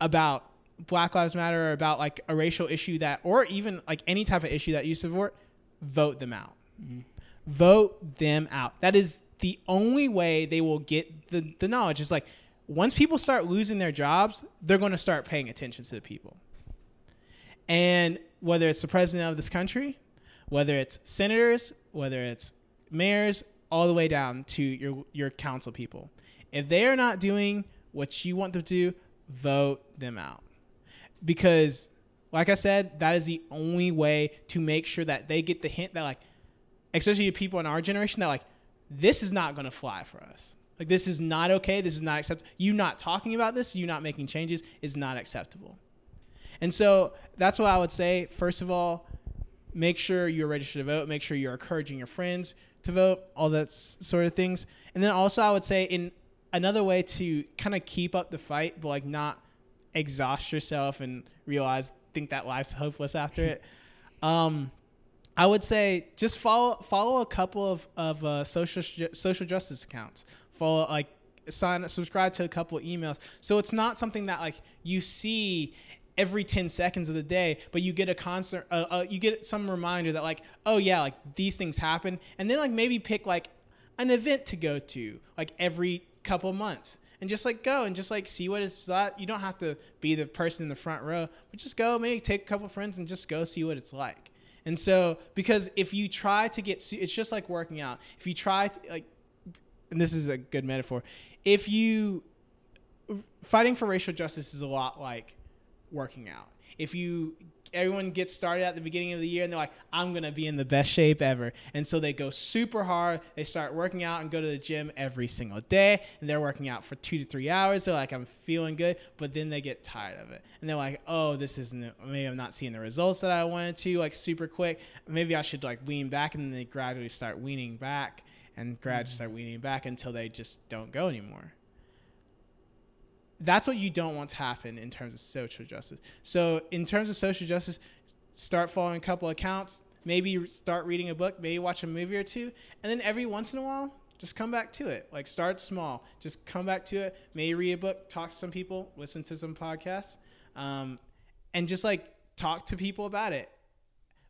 about Black Lives Matter or about like a racial issue that, or even like any type of issue that you support, vote them out. Mm-hmm. Vote them out. That is the only way they will get the, the knowledge. It's like once people start losing their jobs, they're going to start paying attention to the people. And whether it's the president of this country, whether it's senators, whether it's mayors, all the way down to your your council people. If they are not doing what you want them to do, vote them out. Because like I said, that is the only way to make sure that they get the hint that like especially people in our generation that like this is not going to fly for us. Like this is not okay. This is not acceptable. You not talking about this, you not making changes is not acceptable. And so that's what I would say. First of all, make sure you're registered to vote. Make sure you're encouraging your friends to vote. All that sort of things. And then also, I would say in another way to kind of keep up the fight, but like not exhaust yourself and realize think that life's hopeless after it. Um, I would say just follow follow a couple of of uh, social social justice accounts. Follow like sign subscribe to a couple emails. So it's not something that like you see every 10 seconds of the day but you get a concert uh, uh, you get some reminder that like oh yeah like these things happen and then like maybe pick like an event to go to like every couple months and just like go and just like see what it's like. You don't have to be the person in the front row but just go maybe take a couple friends and just go see what it's like. And so because if you try to get it's just like working out. If you try to, like and this is a good metaphor. If you fighting for racial justice is a lot like working out. If you everyone gets started at the beginning of the year and they're like, I'm gonna be in the best shape ever. And so they go super hard, they start working out and go to the gym every single day, and they're working out for two to three hours. They're like, I'm feeling good, but then they get tired of it. And they're like, oh, this isn't maybe I'm not seeing the results that I wanted to, like super quick. Maybe I should like wean back and then they gradually start weaning back and gradually mm-hmm. start weaning back until they just don't go anymore that's what you don't want to happen in terms of social justice. So in terms of social justice, start following a couple accounts maybe start reading a book, maybe watch a movie or two, and then every once in a while, just come back to it. Like start small, just come back to it. Maybe read a book, talk to some people, listen to some podcasts, um, and just like talk to people about it.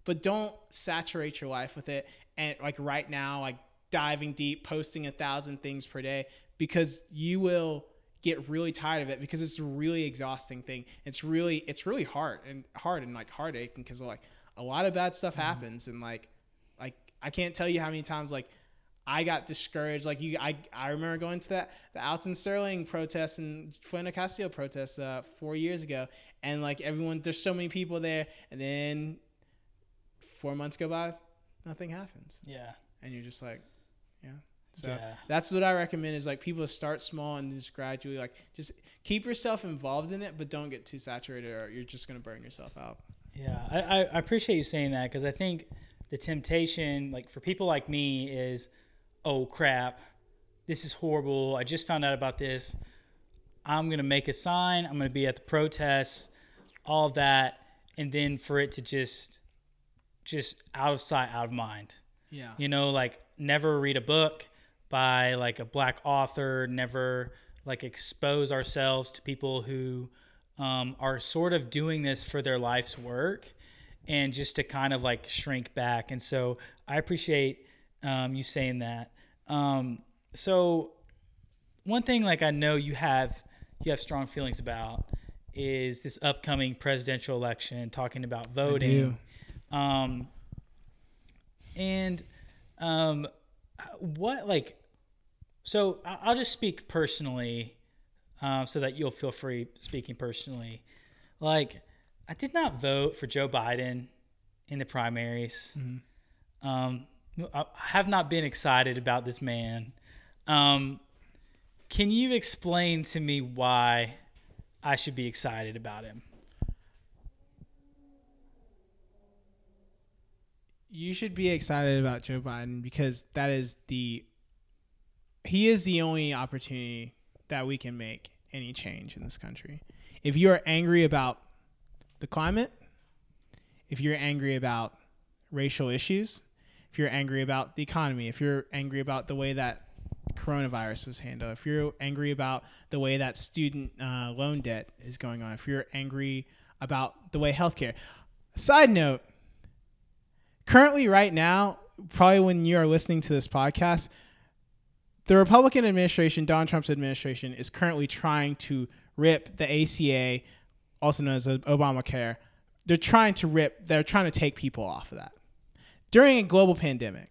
But don't saturate your life with it. And like right now, like diving deep, posting a thousand things per day, because you will get really tired of it because it's a really exhausting thing. It's really it's really hard and hard and like heartache because like a lot of bad stuff happens and like like I can't tell you how many times like I got discouraged. Like you, I, I remember going to that the Alton Sterling protest and Philando Castile protest uh, four years ago, and like everyone, there's so many people there, and then four months go by, nothing happens, Yeah. and you're just like, yeah. So Yeah. that's what I recommend is like people start small and just gradually like just keep yourself involved in it, but don't get too saturated or you're just gonna burn yourself out. Yeah, I, I I appreciate you saying that because I think the temptation, like for people like me, is, oh crap, this is horrible. I just found out about this. I'm gonna make a sign. I'm gonna be at the protests, all that, and then for it to just, just out of sight, out of mind. Yeah. You know, like never read a book by like a black author, never like expose ourselves to people who um, are sort of doing this for their life's work and just to kind of like shrink back. And so I appreciate um, you saying that. Um, so one thing like I know you have you have strong feelings about is this upcoming presidential election, talking about voting. Um, and um, what like so I'll just speak personally um, so that you'll feel free speaking personally. Like i did not vote for joe biden in the primaries. Um, i have not been excited about this man. Um, can you explain to me why i should be excited about him? You should be excited about Joe Biden because that is the he is the only opportunity that we can make any change in this country. If you are angry about the climate, if you're angry about racial issues, if you're angry about the economy, if you're angry about the way that coronavirus was handled, if you're angry about the way that student uh, loan debt is going on, if you're angry about the way healthcare. Side note, currently right now, probably when you are listening to this podcast, the Republican administration, Donald Trump's administration, is currently trying to rip the ACA, also known as Obamacare. They're trying to rip. They're trying to take people off of that during a global pandemic.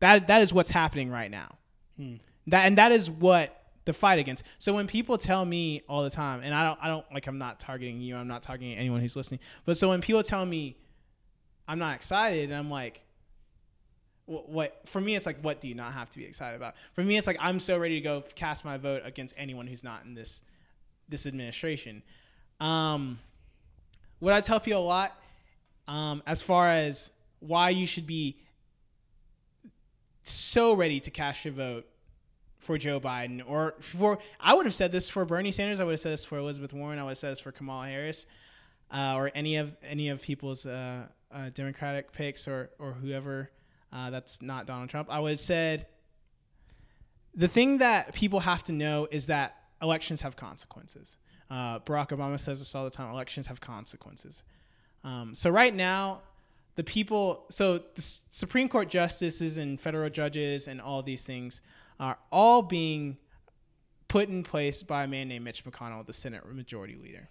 That that is what's happening right now. Hmm. That and that is what the fight against. So when people tell me all the time, and I don't, I don't like, I'm not targeting you. I'm not targeting anyone who's listening. But so when people tell me I'm not excited, and I'm like, what? For me, it's like, what do you not have to be excited about? For me, it's like I'm so ready to go cast my vote against anyone who's not in this this administration. Um, what I tell people a lot, um, as far as why you should be so ready to cast your vote for Joe Biden, or for I would have said this for Bernie Sanders, I would have said this for Elizabeth Warren, I would have said this for Kamala Harris, uh, or any of any of people's uh, uh, Democratic picks, or or whoever uh, that's not Donald Trump. I would said the thing that people have to know is that elections have consequences. Uh, Barack Obama says this all the time: elections have consequences. Um, so right now, the people, so the Supreme Court justices and federal judges and all these things are all being put in place by a man named Mitch McConnell, the Senate Majority Leader.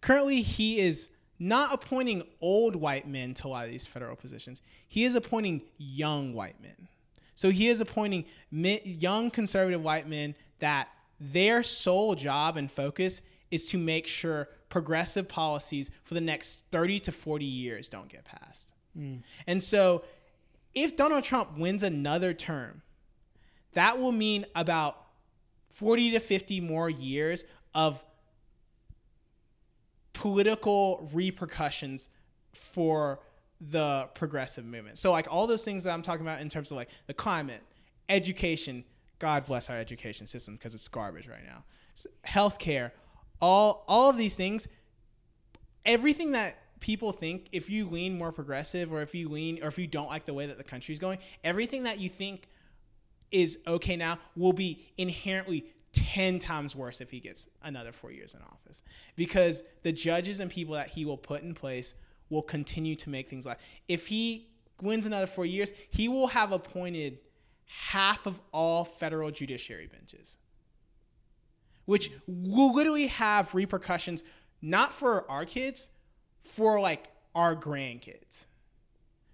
Currently, he is not appointing old white men to a lot of these federal positions. He is appointing young white men. So he is appointing young conservative white men that their sole job and focus is to make sure progressive policies for the next 30 to 40 years don't get passed. Hmm. And so if Donald Trump wins another term, that will mean about 40 to 50 more years of political repercussions for the progressive movement. So like all those things that I'm talking about in terms of like the climate, education, God bless our education system because it's garbage right now. S- Healthcare, all all of these things, everything that people think if you lean more progressive or if you lean or if you don't like the way that the country's going, everything that you think is okay now will be inherently 10 times worse if he gets another four years in office. Because the judges and people that he will put in place will continue to make things like if he wins another four years he will have appointed half of all federal judiciary benches which will literally have repercussions not for our kids for like our grandkids.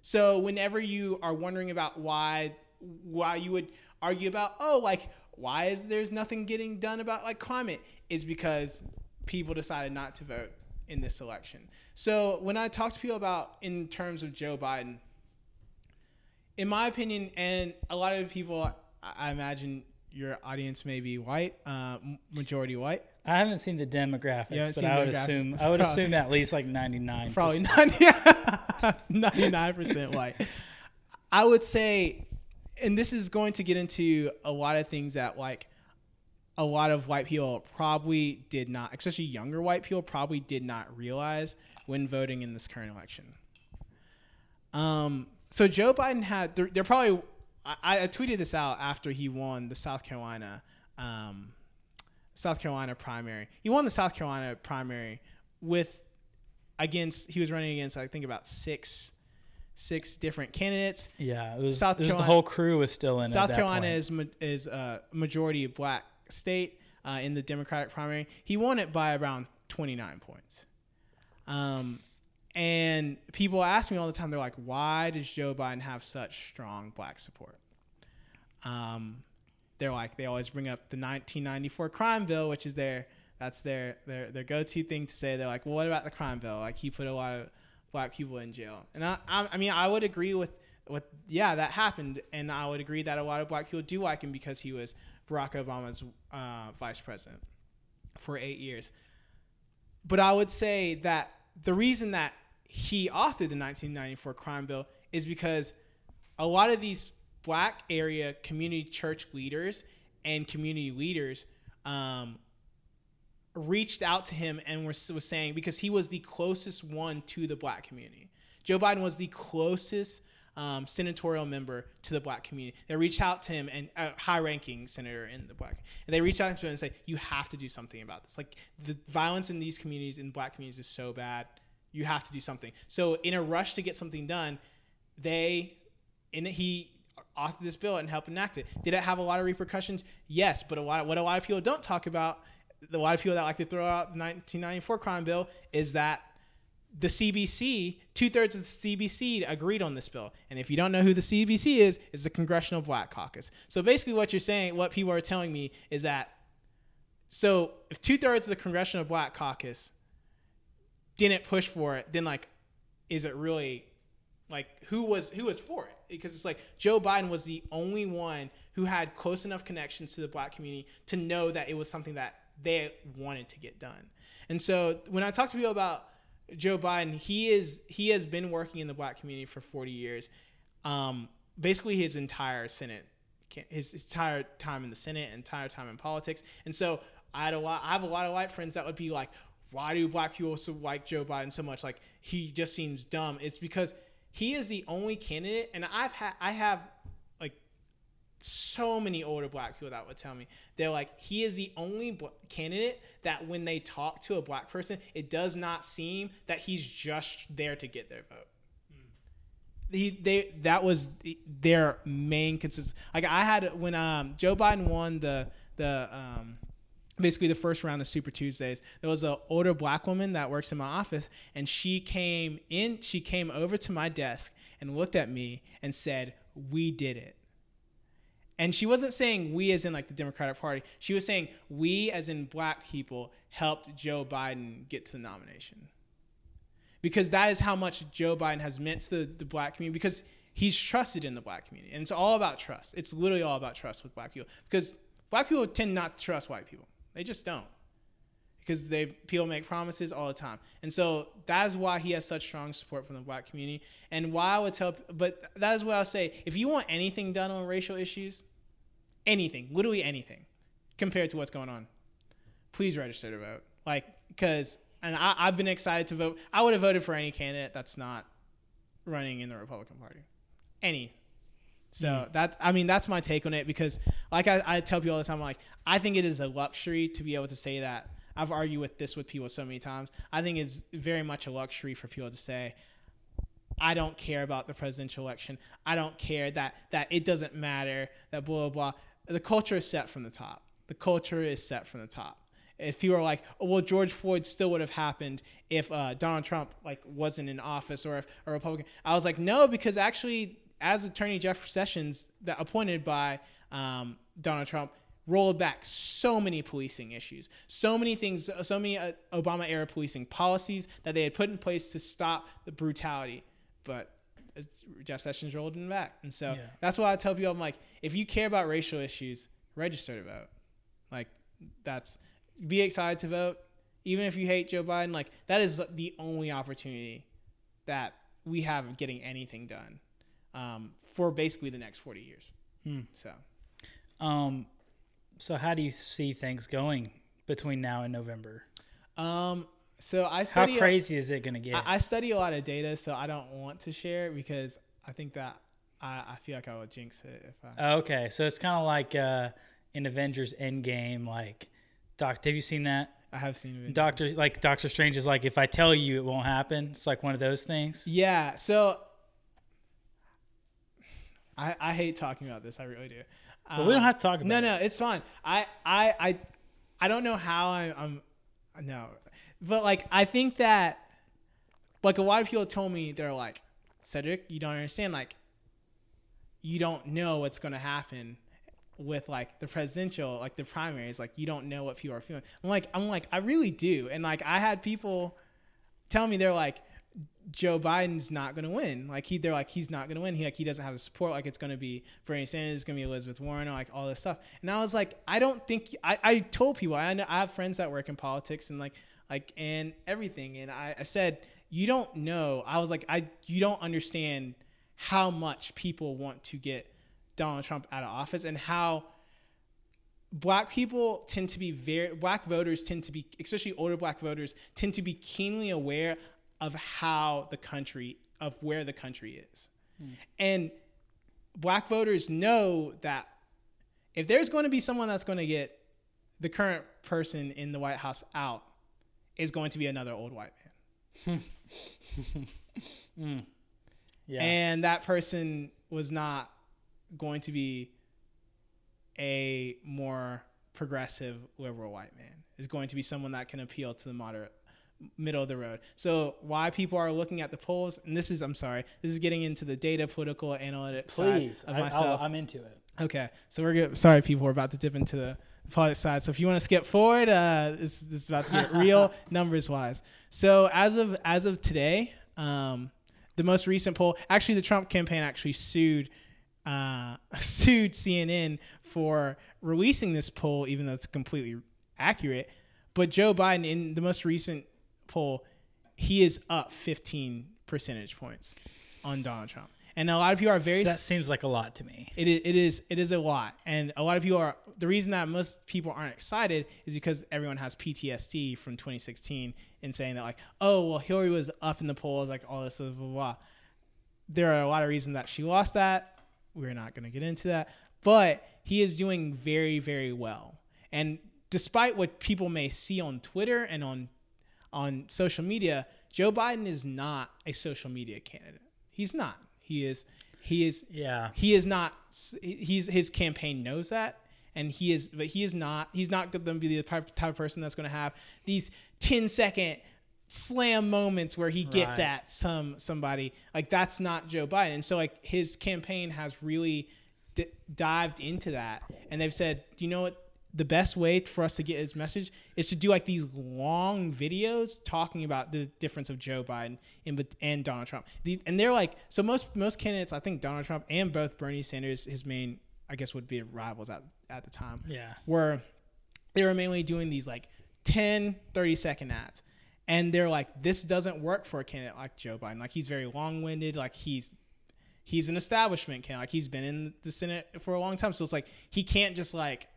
So whenever you are wondering about why why you would argue about oh like why is there's nothing getting done about like climate is because people decided not to vote in this election. So when I talk to people about in terms of Joe Biden, in my opinion, and a lot of people, I imagine your audience may be white, uh, majority white. I haven't seen the demographics, but I would assume I would assume at least like ninety nine. Probably 99 percent white. I would say and this is going to get into a lot of things that like a lot of white people probably did not, especially younger white people, probably did not realize when voting in this current election. Um, so Joe Biden had, they're, they're probably, I, I, tweeted this out after he won the South Carolina, um, South Carolina primary. He won the South Carolina primary with against, he was running against, I think about six six different candidates. Yeah, it was, South it was Carolina, the whole crew was still in. It. South Carolina point. is is a majority black state uh, in the Democratic primary. He won it by around 29 points. Um, and people ask me all the time, they're like, why does Joe Biden have such strong black support? Um, they're like, they always bring up the 1994 crime bill, which is their, that's their, their, their go-to thing to say. They're like, well, what about the crime bill? Like he put a lot of black people in jail. And I, I, I mean, I would agree with, with, yeah, that happened. And I would agree that a lot of black people do like him because he was Barack Obama's uh, vice president for eight years. But I would say that the reason that he authored the 1994 crime bill is because a lot of these black area community church leaders and community leaders um, reached out to him and was, was saying because he was the closest one to the black community. Joe Biden was the closest um, senatorial member to the black community. They reached out to him and a high-ranking senator in the black, and they reached out to him and say, "You have to do something about this. Like the violence in these communities, in black communities, is so bad. You have to do something." So, in a rush to get something done, they, and he authored this bill and helped enact it. Did it have a lot of repercussions? Yes, but a lot what a lot of people don't talk about a lot of people that like to throw out the 1994 crime bill is that the CBC, two thirds of the CBC agreed on this bill. And if you don't know who the CBC is, is the Congressional Black Caucus. So basically, what you're saying, what people are telling me is that so if two thirds of the Congressional Black Caucus didn't push for it, then like, is it really like who was who was for it? Because it's like Joe Biden was the only one who had close enough connections to the black community to know that it was something that they wanted to get done. And so when I talk to people about Joe Biden, he is he has been working in the black community for 40 years. Um, basically his entire Senate his, his entire time in the Senate, entire time in politics. And so I had a lot I have a lot of white friends that would be like, why do black people so like Joe Biden so much? Like he just seems dumb. It's because he is the only candidate and I've had I have so many older black people that would tell me. They're like he is the only candidate that when they talk to a black person it does not seem that he's just there to get their vote. Mm. he, they that was the, their main consist like i had when um, joe biden won the the um, basically the first round of super tuesdays there was an older black woman that works in my office and she came in she came over to my desk and looked at me and said we did it and she wasn't saying we as in like the Democratic Party. She was saying we as in black people helped Joe Biden get to the nomination. Because that is how much Joe Biden has meant to the, the black community because he's trusted in the black community. And it's all about trust. It's literally all about trust with black people. Because black people tend not to trust white people. They just don't. Because they people make promises all the time. And so that is why he has such strong support from the black community. And why I would tell but that is what I'll say. If you want anything done on racial issues, anything, literally anything, compared to what's going on, please register to vote. Like, because and I, I've been excited to vote. I would have voted for any candidate that's not running in the Republican Party, any. So Mm. that I mean that's my take on it because like I, I tell people all the time like I think it is a luxury to be able to say that I've argued with this with people so many times. I think it's very much a luxury for people to say I don't care about the presidential election. I don't care that that it doesn't matter that blah blah blah. The culture is set from the top. The culture is set from the top. If you were like, oh, well, George Floyd still would have happened if uh, Donald Trump like wasn't in office or if a Republican. I was like, no, because actually, as Attorney Jeff Sessions, that appointed by um, Donald Trump, rolled back so many policing issues, so many things, so many uh, Obama era policing policies that they had put in place to stop the brutality, but. uh, Jeff Sessions rolled them back, and so Yeah. that's why I tell people I'm like, if you care about racial issues, register to vote. Like that's be excited to vote, even if you hate Joe Biden. Like that is the only opportunity that we have of getting anything done um, for basically the next forty years. Hmm. So Um, so how do you see things going between now and November? um, so I study. How crazy is it going to get? I, I study a lot of data, so I don't want to share it because I think that I, I feel like I would jinx it if I. okay, so it's kind of like uh, in Avengers Endgame, like Doc. Have you seen that? I have seen it. Doctor, like Doctor Strange is like, if I tell you, it won't happen. It's like one of those things. Yeah. So I I hate talking about this. I really do. But we don't have to talk about No, it. no, it's fine. I, I, I, I don't know how I, I'm. No, but like I think that, like a lot of people told me they're like, Cedric, you don't understand. Like, you don't know what's going to happen with like the presidential, like the primaries. Like you don't know what people are feeling. I'm like, I'm like, I really do. And like I had people tell me they're like, Joe Biden's not going to win. Like he, they're like, he's not going to win. He like he doesn't have the support. Like it's going to be Bernie Sanders, it's going to be Elizabeth Warren, or like all this stuff. And I was like, I don't think. I, I told people I know I have friends that work in politics and like like and everything. And I, I said, you don't know. I was like, I you don't understand how much people want to get Donald Trump out of office and how black people tend to be very black voters tend to be especially older black voters tend to be keenly aware of how the country of where the country is. And black voters know that if there's going to be someone that's going to get the current person in the white house out is going to be another old white man. Mm. Yeah. and that person was not going to be a more progressive liberal white man. Is going to be someone that can appeal to the moderate middle of the road so why people are looking at the polls and this is i'm sorry this is getting into the data political analytics Please, side of I, myself I'll, I'm into it. okay so we're good sorry people we're about to dip into the politics side so if you want to skip forward uh this, this is about to get real numbers wise so as of as of today um the most recent poll actually the trump campaign actually sued uh, sued CNN for releasing this poll, even though it's completely accurate. But Joe Biden, in the most recent poll, he is up 15 percentage points on Donald Trump, and a lot of people are very. that seems like a lot to me. It is, it is it is a lot, and a lot of people are. The reason that most people aren't excited is because everyone has PTSD from 2016 and saying that like, oh well, Hillary was up in the polls, like all this blah blah blah. There are a lot of reasons that she lost that. We're not going to get into that, but he is doing very very well, and despite what people may see on Twitter and on on social media, Joe Biden is not a social media candidate. He's not. He is. He is. Yeah. He is not. He's his campaign knows that, and he is. But he is not. He's not going to be the type of person that's going to have these 10 second slam moments where he gets Right. at some somebody. Like that's not Joe Biden. And so like his campaign has really d- dived into that, and they've said, you know what? The best way for us to get his message is to do like these long videos talking about the difference of Joe Biden and and Donald Trump. These, and they're like, so most most candidates, I think Donald Trump and both Bernie Sanders, his main, I guess, would be rivals at at the time Yeah. were they were mainly doing these like 10 30 second ads. And they're like this doesn't work for a candidate like joe biden. Like he's very long-winded. Like he's he's an establishment candidate. Like he's been in the senate for a long time. So it's like he can't just like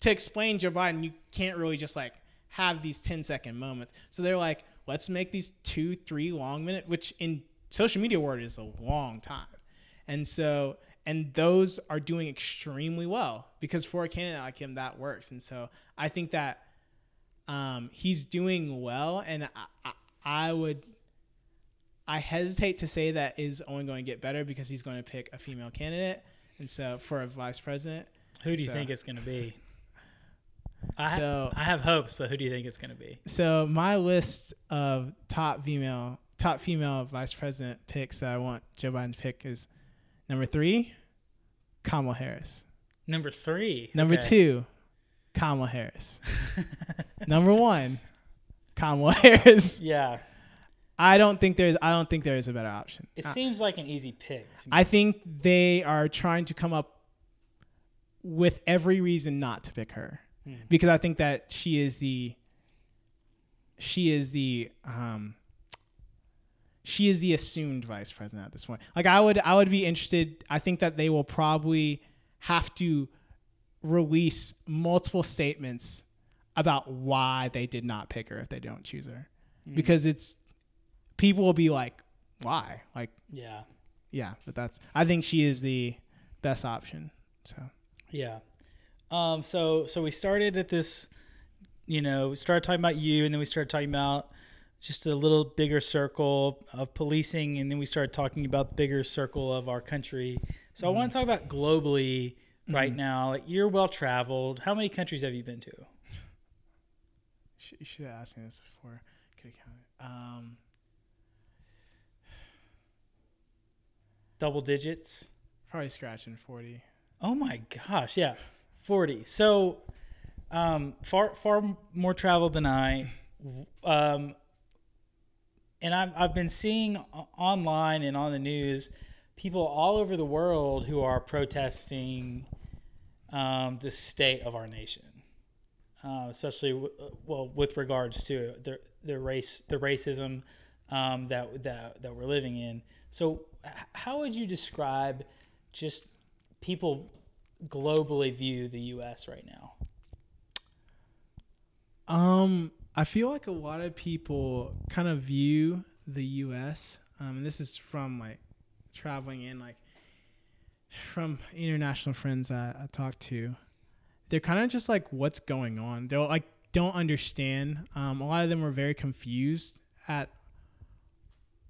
to explain joe biden you can't really just like have these 10 second moments. So they're like, let's make these two, three long minute, which in social media world is a long time. And so, and those are doing extremely well because for a candidate like him, that works. And so I think that um, he's doing well. And I, I, I would, I hesitate to say that is only going to get better because he's going to pick a female candidate. And so for a vice president, Who do you So- think it's going to be? I, So- I have hopes, but who do you think it's going to be? So my list of top female top female vice president picks that I want Joe Biden to pick is number three, Kamala Harris. Number three. Number Okay. two, Kamala Harris. number one, Kamala Harris. Yeah, I don't think there's I don't think there is a better option. it I- seems like an easy pick. I think they are trying to come up with every reason not to pick her Hmm. because I think that she is the she is the um she is the assumed vice president at this point. Like I would I would be interested I think that they will probably have to release multiple statements about why they did not pick her if they don't choose her. Because it's people will be like why? Like yeah, yeah, but that's I think she is the best option. So yeah. Um, so so we started at this, you know, we started talking about you, and then we started talking about just a little bigger circle of policing, and then we started talking about the bigger circle of our country. So I want to talk about globally right now. Like you're well traveled. How many countries have you been to? you should have asked me this before. Could have counted. Um, Double digits. probably scratching forty. Oh my gosh, yeah, forty. So, um, far far more travel than I. Um, and I've I've been seeing online and on the news people all over the world who are protesting um, the state of our nation, uh, especially w- well with regards to the the race the racism um, that that that we're living in. So, how would you describe just people globally view the U.S. right now? Um, I feel like a lot of people kind of view the U.S. Um, and this is from like traveling in, like from international friends I, I talk to. They're kind of just like, what's going on? They're like, don't understand. Um, a lot of them were very confused at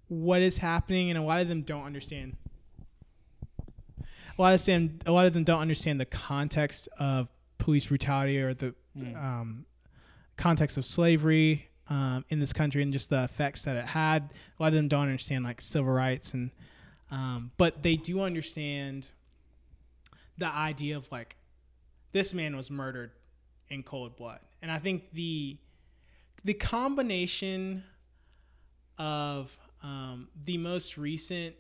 what is happening, and a lot of them don't understand. A lot of them, a lot of them don't understand the context of police brutality or the um, context of slavery um, in this country and just the effects that it had. A lot of them don't understand like civil rights and, um, but they do understand the idea of like this man was murdered in cold blood, and I think the the combination of um, the most recent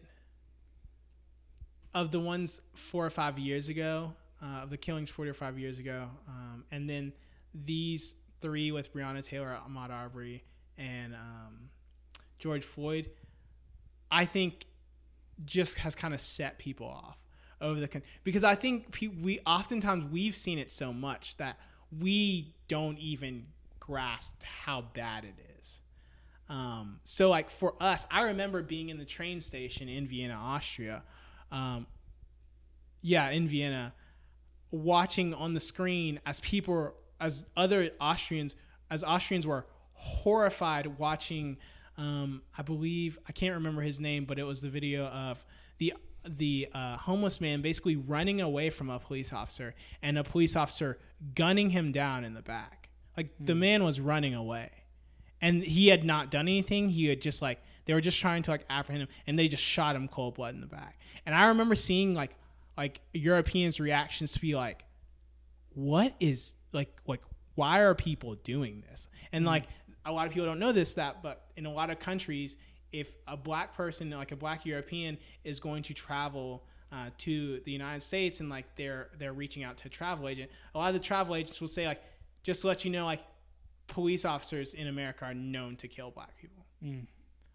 of the ones four or five years ago, uh, of the killings four or five years ago, um, and then these three with Breonna Taylor, Ahmaud Arbery, and um, George Floyd, I think just has kind of set people off over the con- because I think pe- we oftentimes we've seen it so much that we don't even grasp how bad it is. Um, so like for us, I remember being in the train station in Vienna, Austria. Um, yeah, in Vienna, watching on the screen as people, as other Austrians, as Austrians were horrified watching. Um, I believe I can't remember his name, but it was the video of the the uh, homeless man basically running away from a police officer and a police officer gunning him down in the back. Like the man was running away, and he had not done anything. He had just like they were just trying to like apprehend him, and they just shot him cold blood in the back. And I remember seeing like like Europeans' reactions to be like, "What is like like why are people doing this?" And like a lot of people don't know this that, but in a lot of countries, if a black person like a black European is going to travel. Uh, to the United States and like they're they're reaching out to a travel agent. A lot of the travel agents will say like, just to let you know, like police officers in America are known to kill black people.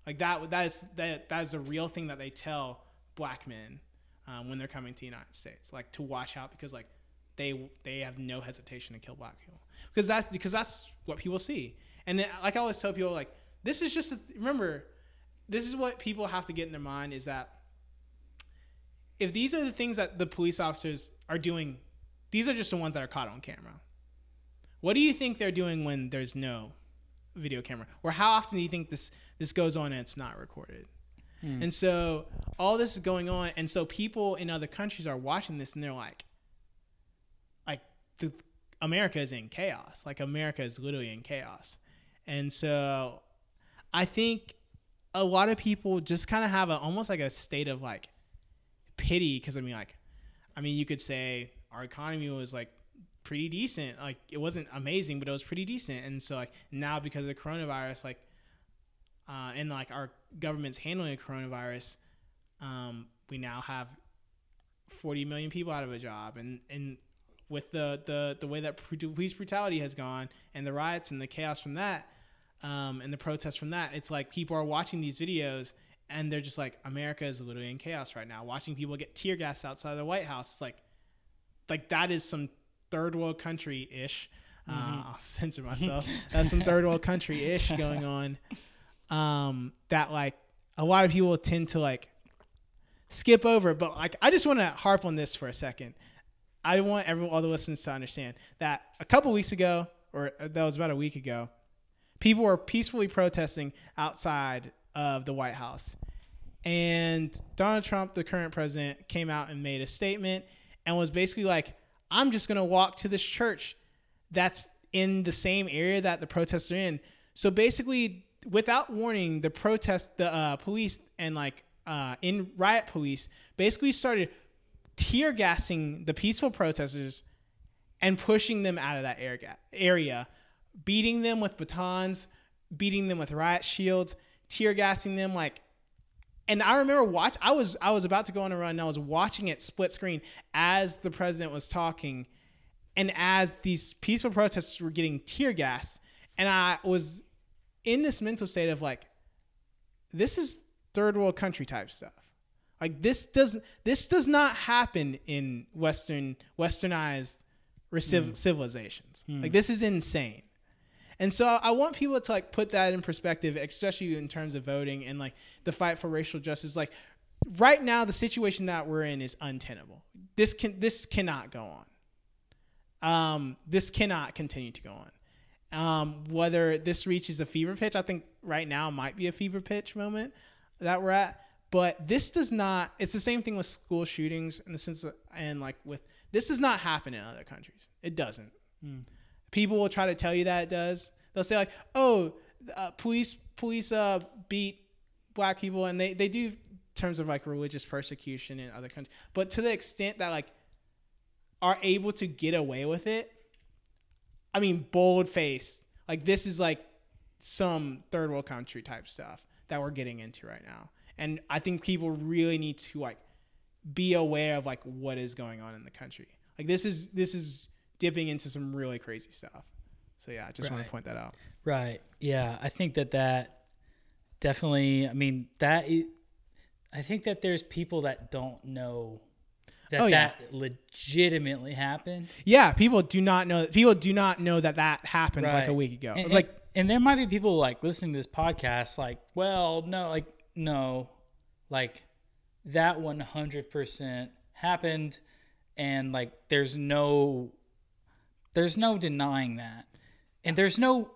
Like that that is that that is a real thing that they tell black men um, when they're coming to the United States, like to watch out because like they they have no hesitation to kill black people because that's because that's what people see. And then, like I always tell people, like this is just a, remember, this is what people have to get in their mind is that if these are the things that the police officers are doing, these are just the ones that are caught on camera. What do you think they're doing when there's no video camera, or how often do you think this this goes on and it's not recorded? Hmm. And so all this is going on, and so people in other countries are watching this, and they're like, like the America is in chaos. Like America is literally in chaos, and so I think a lot of people just kind of have a almost like a state of like pity because I mean like I mean you could say our economy was like pretty decent. Like it wasn't amazing but it was pretty decent. And so like now because of the coronavirus like uh, and like our government's handling the coronavirus um, we now have 40 million people out of a job. And and with the the the way that police brutality has gone and the riots and the chaos from that um, and the protests from that it's like people are watching these videos and they're just like america is literally in chaos right now. Watching people get tear gas outside the white house like like that is some third world country ish uh, i'll censor myself. That's some third world country ish going on. Um, that like a lot of people tend to like skip over but like i just want to harp on this for a second. I want everyone all the listeners to understand that a couple weeks ago or uh, that was about a week ago people were peacefully protesting outside of the white house. And donald trump the current president came out and made a statement and was basically like i'm just going to walk to this church that's in the same area that the protests are in. So basically without warning the protest the uh, police and like uh, in riot police basically started tear gassing the peaceful protesters and pushing them out of that area, area beating them with batons, beating them with riot shields, tear gassing them like and I remember watch I was I was about to go on a run and I was watching it split screen as the president was talking and as these peaceful protesters were getting tear gas and I was in this mental state of like this is third world country type stuff. Like this doesn't this does not happen in western westernized civ- mm. civilizations. Mm. Like this is insane. And so I want people to like put that in perspective, especially in terms of voting and like the fight for racial justice. Like right now, the situation that we're in is untenable. This can this cannot go on. Um, this cannot continue to go on. Um, whether this reaches a fever pitch, I think right now might be a fever pitch moment that we're at. But this does not. It's the same thing with school shootings in the sense that, and like with this does not happen in other countries. It doesn't. People will try to tell you that it does. They'll say like, "Oh, uh, police police uh, beat black people," and they they do terms of like religious persecution in other countries. But to the extent that like are able to get away with it, I mean, bold face. Like this is like some third world country type stuff that we're getting into right now. And I think people really need to like be aware of like what is going on in the country. Like this is this is dipping into some really crazy stuff. So yeah, I just want to point that out. Right. Yeah. I think that that definitely, I mean, that i- I think that there's people that don't know that Oh, yeah. that legitimately happened. Yeah, people do not know people do not know that that happened like a week ago. And, It's like and there might be people like listening to this podcast, like, well, no, like, no, like that 100% happened. And like, there's no, there's no denying that. And there's no,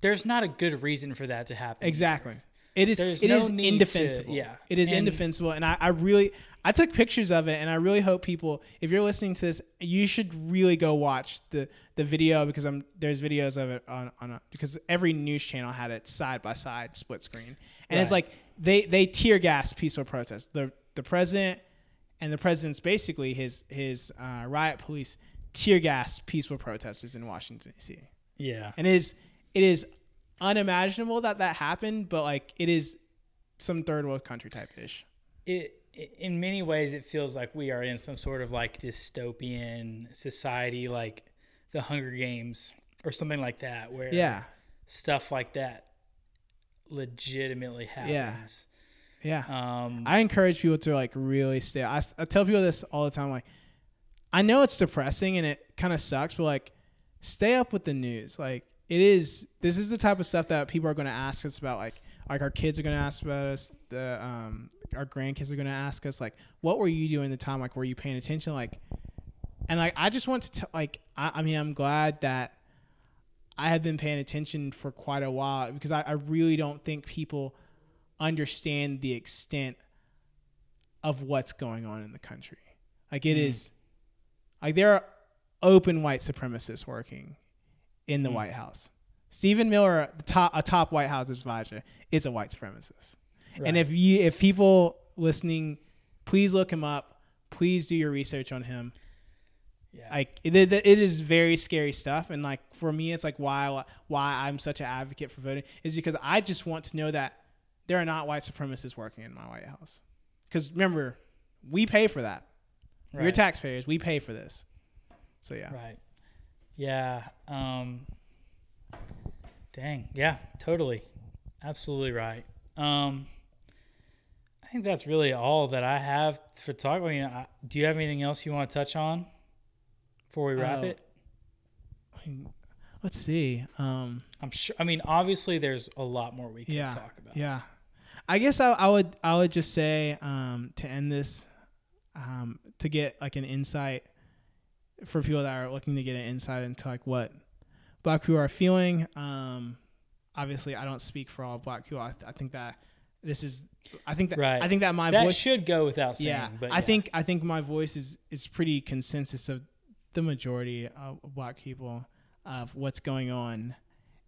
there's not a good reason for that to happen. Exactly. It is. There's it no is need to- indefensible. yeah. It is And- indefensible, and I, I really I took pictures of it, and I really hope people, if you're listening to this, you should really go watch the the video because I'm there's videos of it on on a, because every news channel had it side by side, split screen, and it's like they they tear gas peaceful protests. The the president and the president's basically his his uh, riot police tear gas peaceful protesters in Washington D.C Yeah. and it is it is unimaginable that that happened but like it is some third world country type ish. It in many ways it feels like we are in some sort of like dystopian society like the hunger games or something like that where yeah. stuff like that legitimately happens. Yeah. Um i encourage people to like really stay I, I tell people this all the time like I know it's depressing and it kind of sucks, but like stay up with the news. Like it is this is the type of stuff that people are going to ask us about like like our kids are going to ask about us the um our grandkids are going to ask us like what were you doing at the time like were you paying attention like and like I just want to tell like I, I mean I'm glad that I have been paying attention for quite a while because I, I really don't think people understand the extent of what's going on in the country. Like it Mm. is, like there are open white supremacists working in the Mm. White House. Stephen Miller, the top a top White House advisor, is a white supremacist. And if you if people listening, please look him up. Please do your research on him yeah. like it, it, it is very scary stuff and like for me it's like why why i'm such an advocate for voting is because i just want to know that there are not white supremacists working in my white house because remember we pay for that we're taxpayers we pay for this so yeah Right. Yeah. Um, dang. Yeah. Totally. Absolutely right. Um, I think that's really all that I have for talk. I mean, I, do you have anything else you want to touch on before we wrap Oh. it? I mean, let's see um I'm sure. I mean, obviously, there's a lot more we can yeah talk about. yeah i guess I, I would i would just say um to end this um to get like an insight for people that are looking to get an insight into like what black people are feeling um obviously i don't speak for all black people i, I think that this is i think that Right. i think that my that voice should go without saying. yeah but i yeah. think i think my voice is is pretty consensus of the majority of black people of what's going on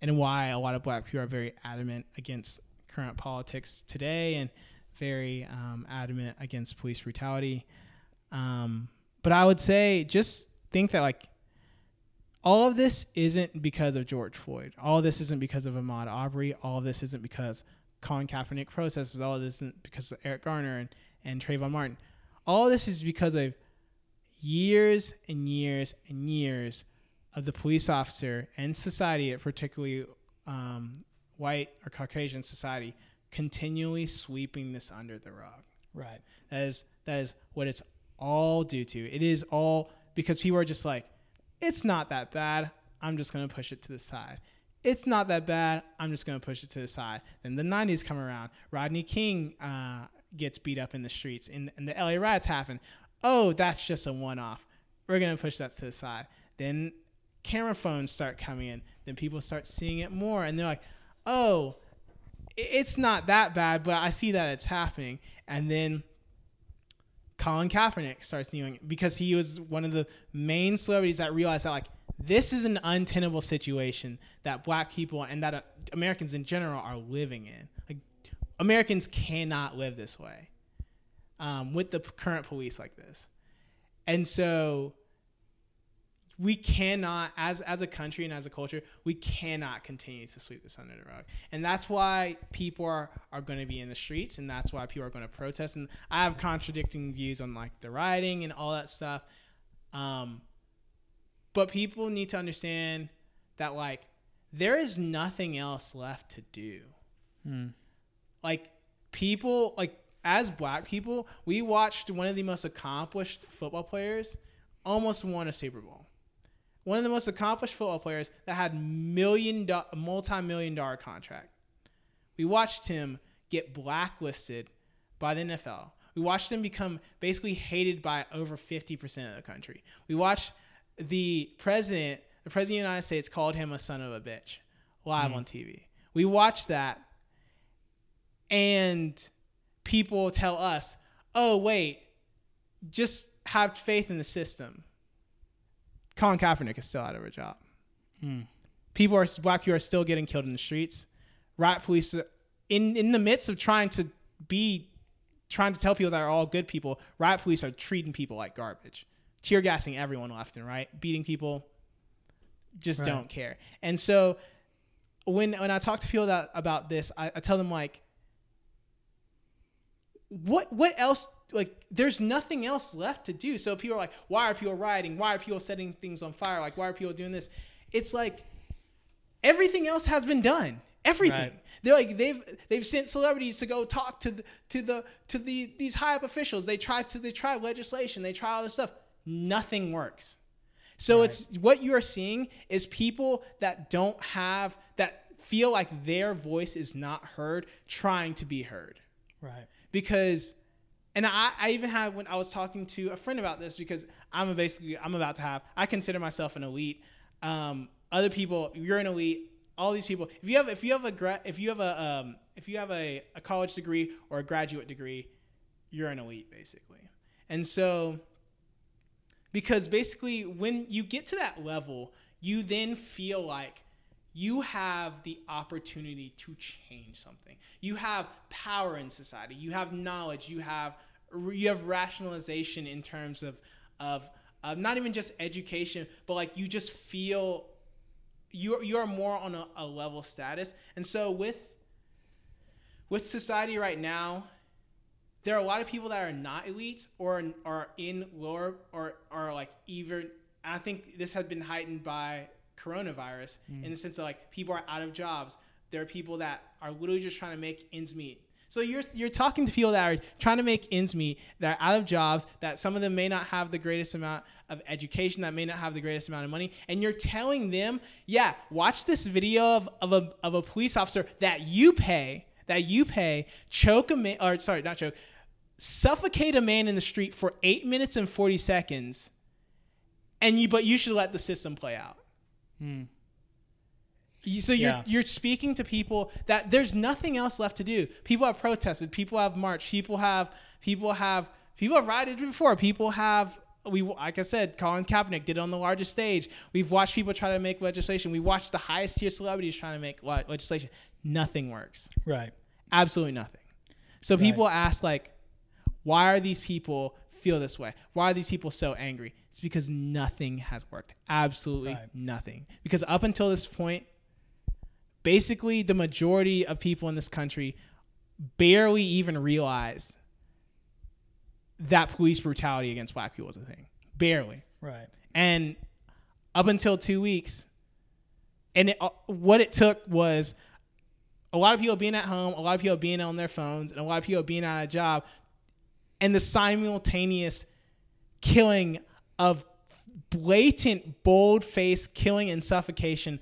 and why a lot of black people are very adamant against current politics today and very um, adamant against police brutality um, but i would say just think that like all of this isn't because of George Floyd. All this isn't because of Ahmaud Arbery. All this isn't because Colin Kaepernick protested. All this isn't because of Eric Garner and, and Trayvon Martin. All this is because of years and years and years of the police officer and society, particularly um, white or Caucasian society, continually sweeping this under the rug. right. That is that is what it's all due to. It is all because people are just like, it's not that bad. I'm just gonna push it to the side. It's not that bad. I'm just gonna push it to the side. Then the '90s come around. Rodney King uh, gets beat up in the streets, and, and the LA riots happen. Oh, that's just a one-off. We're gonna push that to the side. Then camera phones start coming in. Then people start seeing it more, and they're like, oh, it's not that bad, but I see that it's happening. And then Colin Kaepernick starts kneeling because he was one of the main celebrities that realized that like this is an untenable situation that black people and that uh, Americans in general are living in. Like Americans cannot live this way um, with the current police like this, and so we cannot as as a country and as a culture we cannot continue to sweep this under the rug. And that's why people are, are going to be in the streets and that's why people are going to protest. And i have contradicting views on like the rioting and all that stuff. Um, but people need to understand that like there is nothing else left to do. Hmm. like people like as black people we watched one of the most accomplished football players almost won a super bowl one of the most accomplished football players that had million do- multi-million dollar contract we watched him get blacklisted by the NFL. We watched him become basically hated by over 50% of the country. We watched the president, the president of the United States called him a son of a bitch live on mm. TV. We watched that and people tell us, "Oh, wait, just have faith in the system." Colin Kaepernick is still out of a job. Hmm. People are black people are still getting killed in the streets. Riot police in in the midst of trying to be trying to tell people that are all good people, riot police are treating people like garbage. Tear gassing everyone left and right, beating people just Right. don't care. And so when when I talk to people that about this, I, I tell them like what what else like there's nothing else left to do. So people are like why are people rioting? Why are people setting things on fire? Like why are people doing this? It's like everything else has been done. Everything. Right. they're like they've they've sent celebrities to go talk to the to the to the these high up officials. They try to they try legislation. They try all this stuff. Nothing works. So Right. it's what you are seeing is people that don't have that feel like their voice is not heard trying to be heard. Right. because and I, I even had when I was talking to a friend about this because I'm basically I'm about to have I consider myself an elite. Um, other people, you're an elite. All these people, if you have if you have a if you have a um, if you have a, a college degree or a graduate degree, you're an elite basically. And so because basically when you get to that level, you then feel like you have the opportunity to change something. You have power in society. You have knowledge. You have you have rationalization in terms of of, of not even just education, but like you just feel you you are more on a, a level status. And so with with society right now, there are a lot of people that are not elites or are in lower or are like even I think this has been heightened by coronavirus hmm. in the sense that like people are out of jobs. There are people that are literally just trying to make ends meet. So you're you're talking to people that are trying to make ends meet, that are out of jobs, that some of them may not have the greatest amount of education, that may not have the greatest amount of money, and you're telling them, yeah, watch this video of, of a of a police officer that you pay, that you pay, choke a man or sorry, not choke, suffocate a man in the street for eight minutes and forty seconds, and you but you should let the system play out. You- So you're Yeah. you're speaking to people that there's nothing else left to do. People have protested. People have marched. People have people have people have rioted before. People have we like I said, Colin Kaepernick did it on the largest stage. We've watched people try to make legislation. We watched the highest tier celebrities trying to make legislation. Nothing works. Right. Absolutely nothing. So people ask like, why are these people feel this way? Why are these people so angry? It's because nothing has worked. Absolutely Right. nothing. Because up until this point, basically the majority of people in this country barely even realized that police brutality against black people was a thing. Barely. Right. And up until two weeks, and it, uh, what it took was a lot of people being at home, a lot of people being on their phones, and a lot of people being out of job, and the simultaneous killing of blatant, bold faced killing and suffocation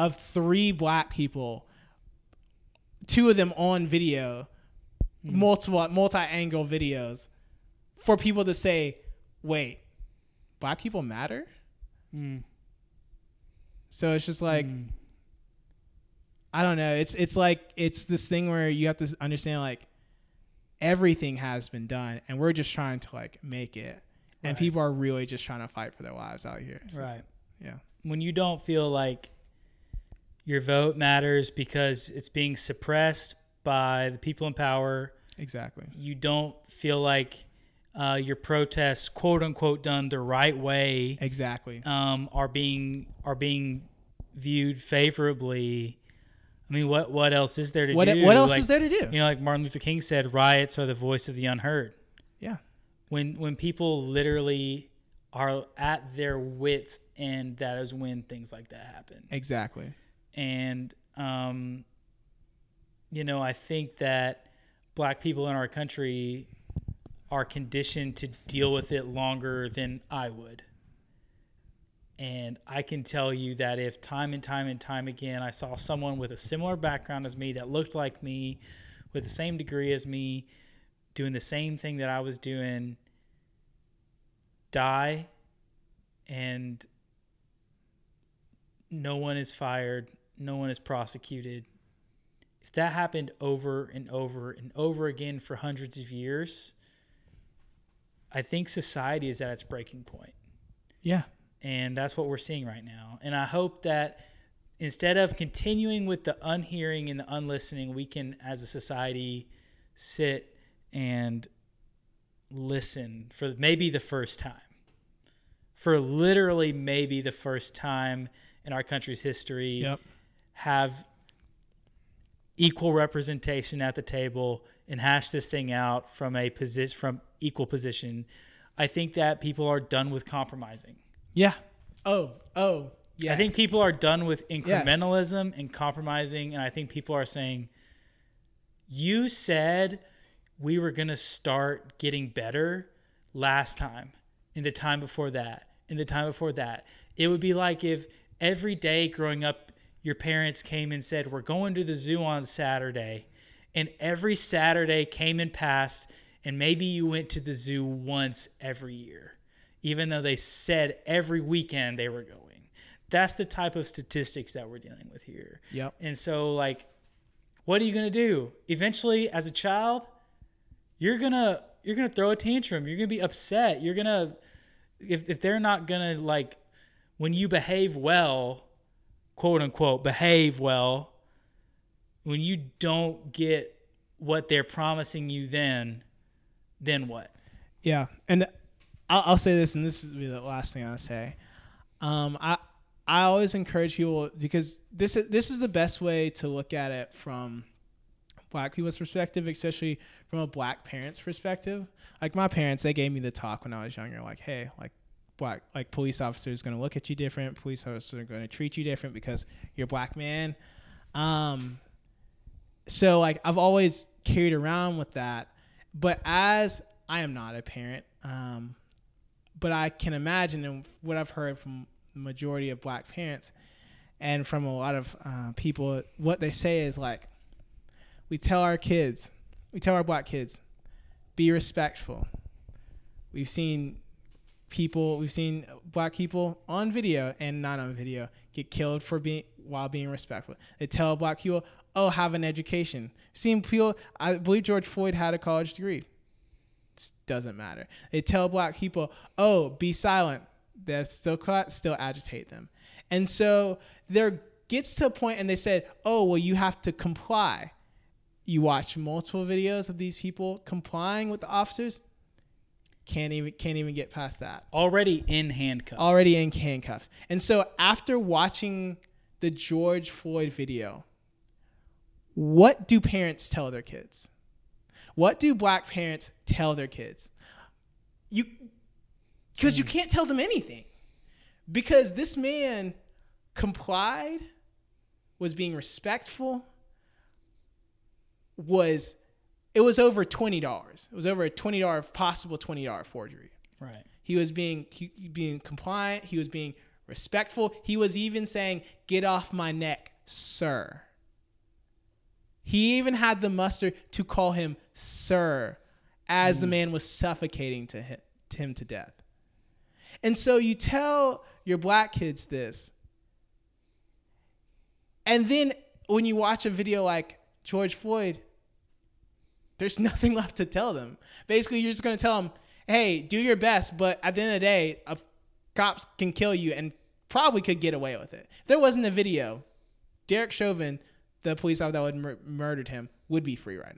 of three black people, two of them on video, multiple multi angle videos, for people to say, wait, black people matter? Mm. So it's just like Mm. I don't know. It's it's like it's this thing where you have to understand like everything has been done and we're just trying to like make it. And people are really just trying to fight for their lives out here. So, Right. Yeah. When you don't feel like your vote matters because it's being suppressed by the people in power, Exactly. you don't feel like uh, your protests, quote unquote, done the right way, Exactly. um, are being are being viewed favorably. I mean, what what else is there to What do? what else Like, is there to do? You know, like Martin Luther King said, riots are the voice of the unheard. yeah. When when people literally are at their wits end, that is when things like that happen. Exactly. And um, you know, I think that black people in our country are conditioned to deal with it longer than I would. And I can tell you that if time and time and time again I saw someone with a similar background as me that looked like me, with the same degree as me, doing the same thing that I was doing, die, and no one is fired, no one is prosecuted. If that happened over and over and over again for hundreds of years, I think society is at its breaking point. Yeah. And that's what we're seeing right now. And I hope that instead of continuing with the unhearing and the unlistening, we can, as a society, sit and listen for maybe the first time. For literally maybe the first time in our country's history, Yep. Have equal representation at the table and hash this thing out from a position from equal position. I think that people are done with compromising. Yeah. Oh. Oh. Yeah. I think people are done with incrementalism and compromising, and I think people are saying, "You said we were going to start getting better last time. in the time before that, in the time before that. It would be like if every day growing up, your parents came and said, We're going to the zoo on Saturday. And every Saturday came and passed, and maybe you went to the zoo once every year, even though they said every weekend they were going. That's the type of statistics that we're dealing with here. Yep. And so, like, what are you gonna do? Eventually, as a child, you're gonna you're gonna throw a tantrum. You're gonna be upset. You're gonna if if they're not gonna like when you behave well, quote unquote, behave well, when you don't get what they're promising you, then then what? Yeah, and I'll, I'll say this, and this will be the last thing I'll say. Um, I I always encourage people because this is this is the best way to look at it from black people's perspective, especially from a black parent's perspective. Like my parents, they gave me the talk when I was younger, like, hey, like black like police officers going to look at you different, police officers are going to treat you different because you're a black man. Um, so like I've always carried around with that, but as I am not a parent, um, but I can imagine and what I've heard from the majority of black parents and from a lot of uh, people, what they say is like, we tell our kids, we tell our black kids, be respectful. We've seen people, we've seen black people on video and not on video get killed for being while being respectful. They tell black people, oh, have an education. Seen people, I believe George Floyd had a college degree. Just doesn't matter. They tell black people, oh, be silent. That still still agitate them. And so there gets to a point and they said, oh, well, you have to comply. You watch multiple videos of these people complying with the officers. Can't even can't even get past that. Already in handcuffs. Already in handcuffs. And so after watching the George Floyd video, what do parents tell their kids? What do black parents tell their kids? You because you mm. can't tell them anything. Because this man complied, was being respectful, was it was over twenty dollars. It was over a twenty dollar possible twenty dollar forgery. Right. He was being he, being compliant. He was being respectful. He was even saying, "Get off my neck, sir." He even had the muster to call him sir, as mm. the man was suffocating to him, to him to death. And so you tell your black kids this, and then when you watch a video like George Floyd, there's nothing left to tell them. Basically, you're just going to tell them, hey, do your best, but at the end of the day, a, cops can kill you and probably could get away with it. If there wasn't a video, Derek Chauvin, the police officer that would mur- murdered him, would be free right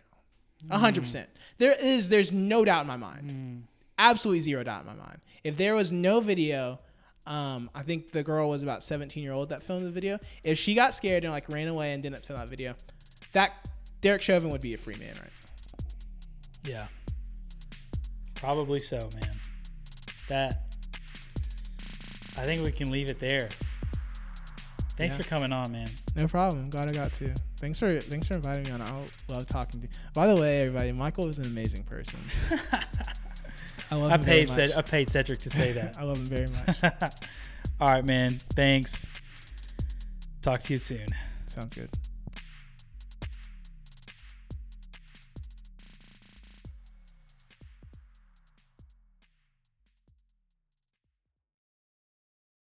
now. 100%. Mm. There is, there's no doubt in my mind. Mm. Absolutely zero doubt in my mind. If there was no video, um, I think the girl was about 17 year old that filmed the video. If she got scared and like ran away and didn't film that video, that Derek Chauvin would be a free man, right? Yeah. Probably so, man. That I think we can leave it there. Thanks yeah. for coming on, man. No problem. Glad I got to. Thanks for thanks for inviting me on. I love talking to you. By the way, everybody, Michael is an amazing person. I love I paid Ced- I paid Cedric to say that. I love him very much. All right, man. Thanks. Talk to you soon. Sounds good.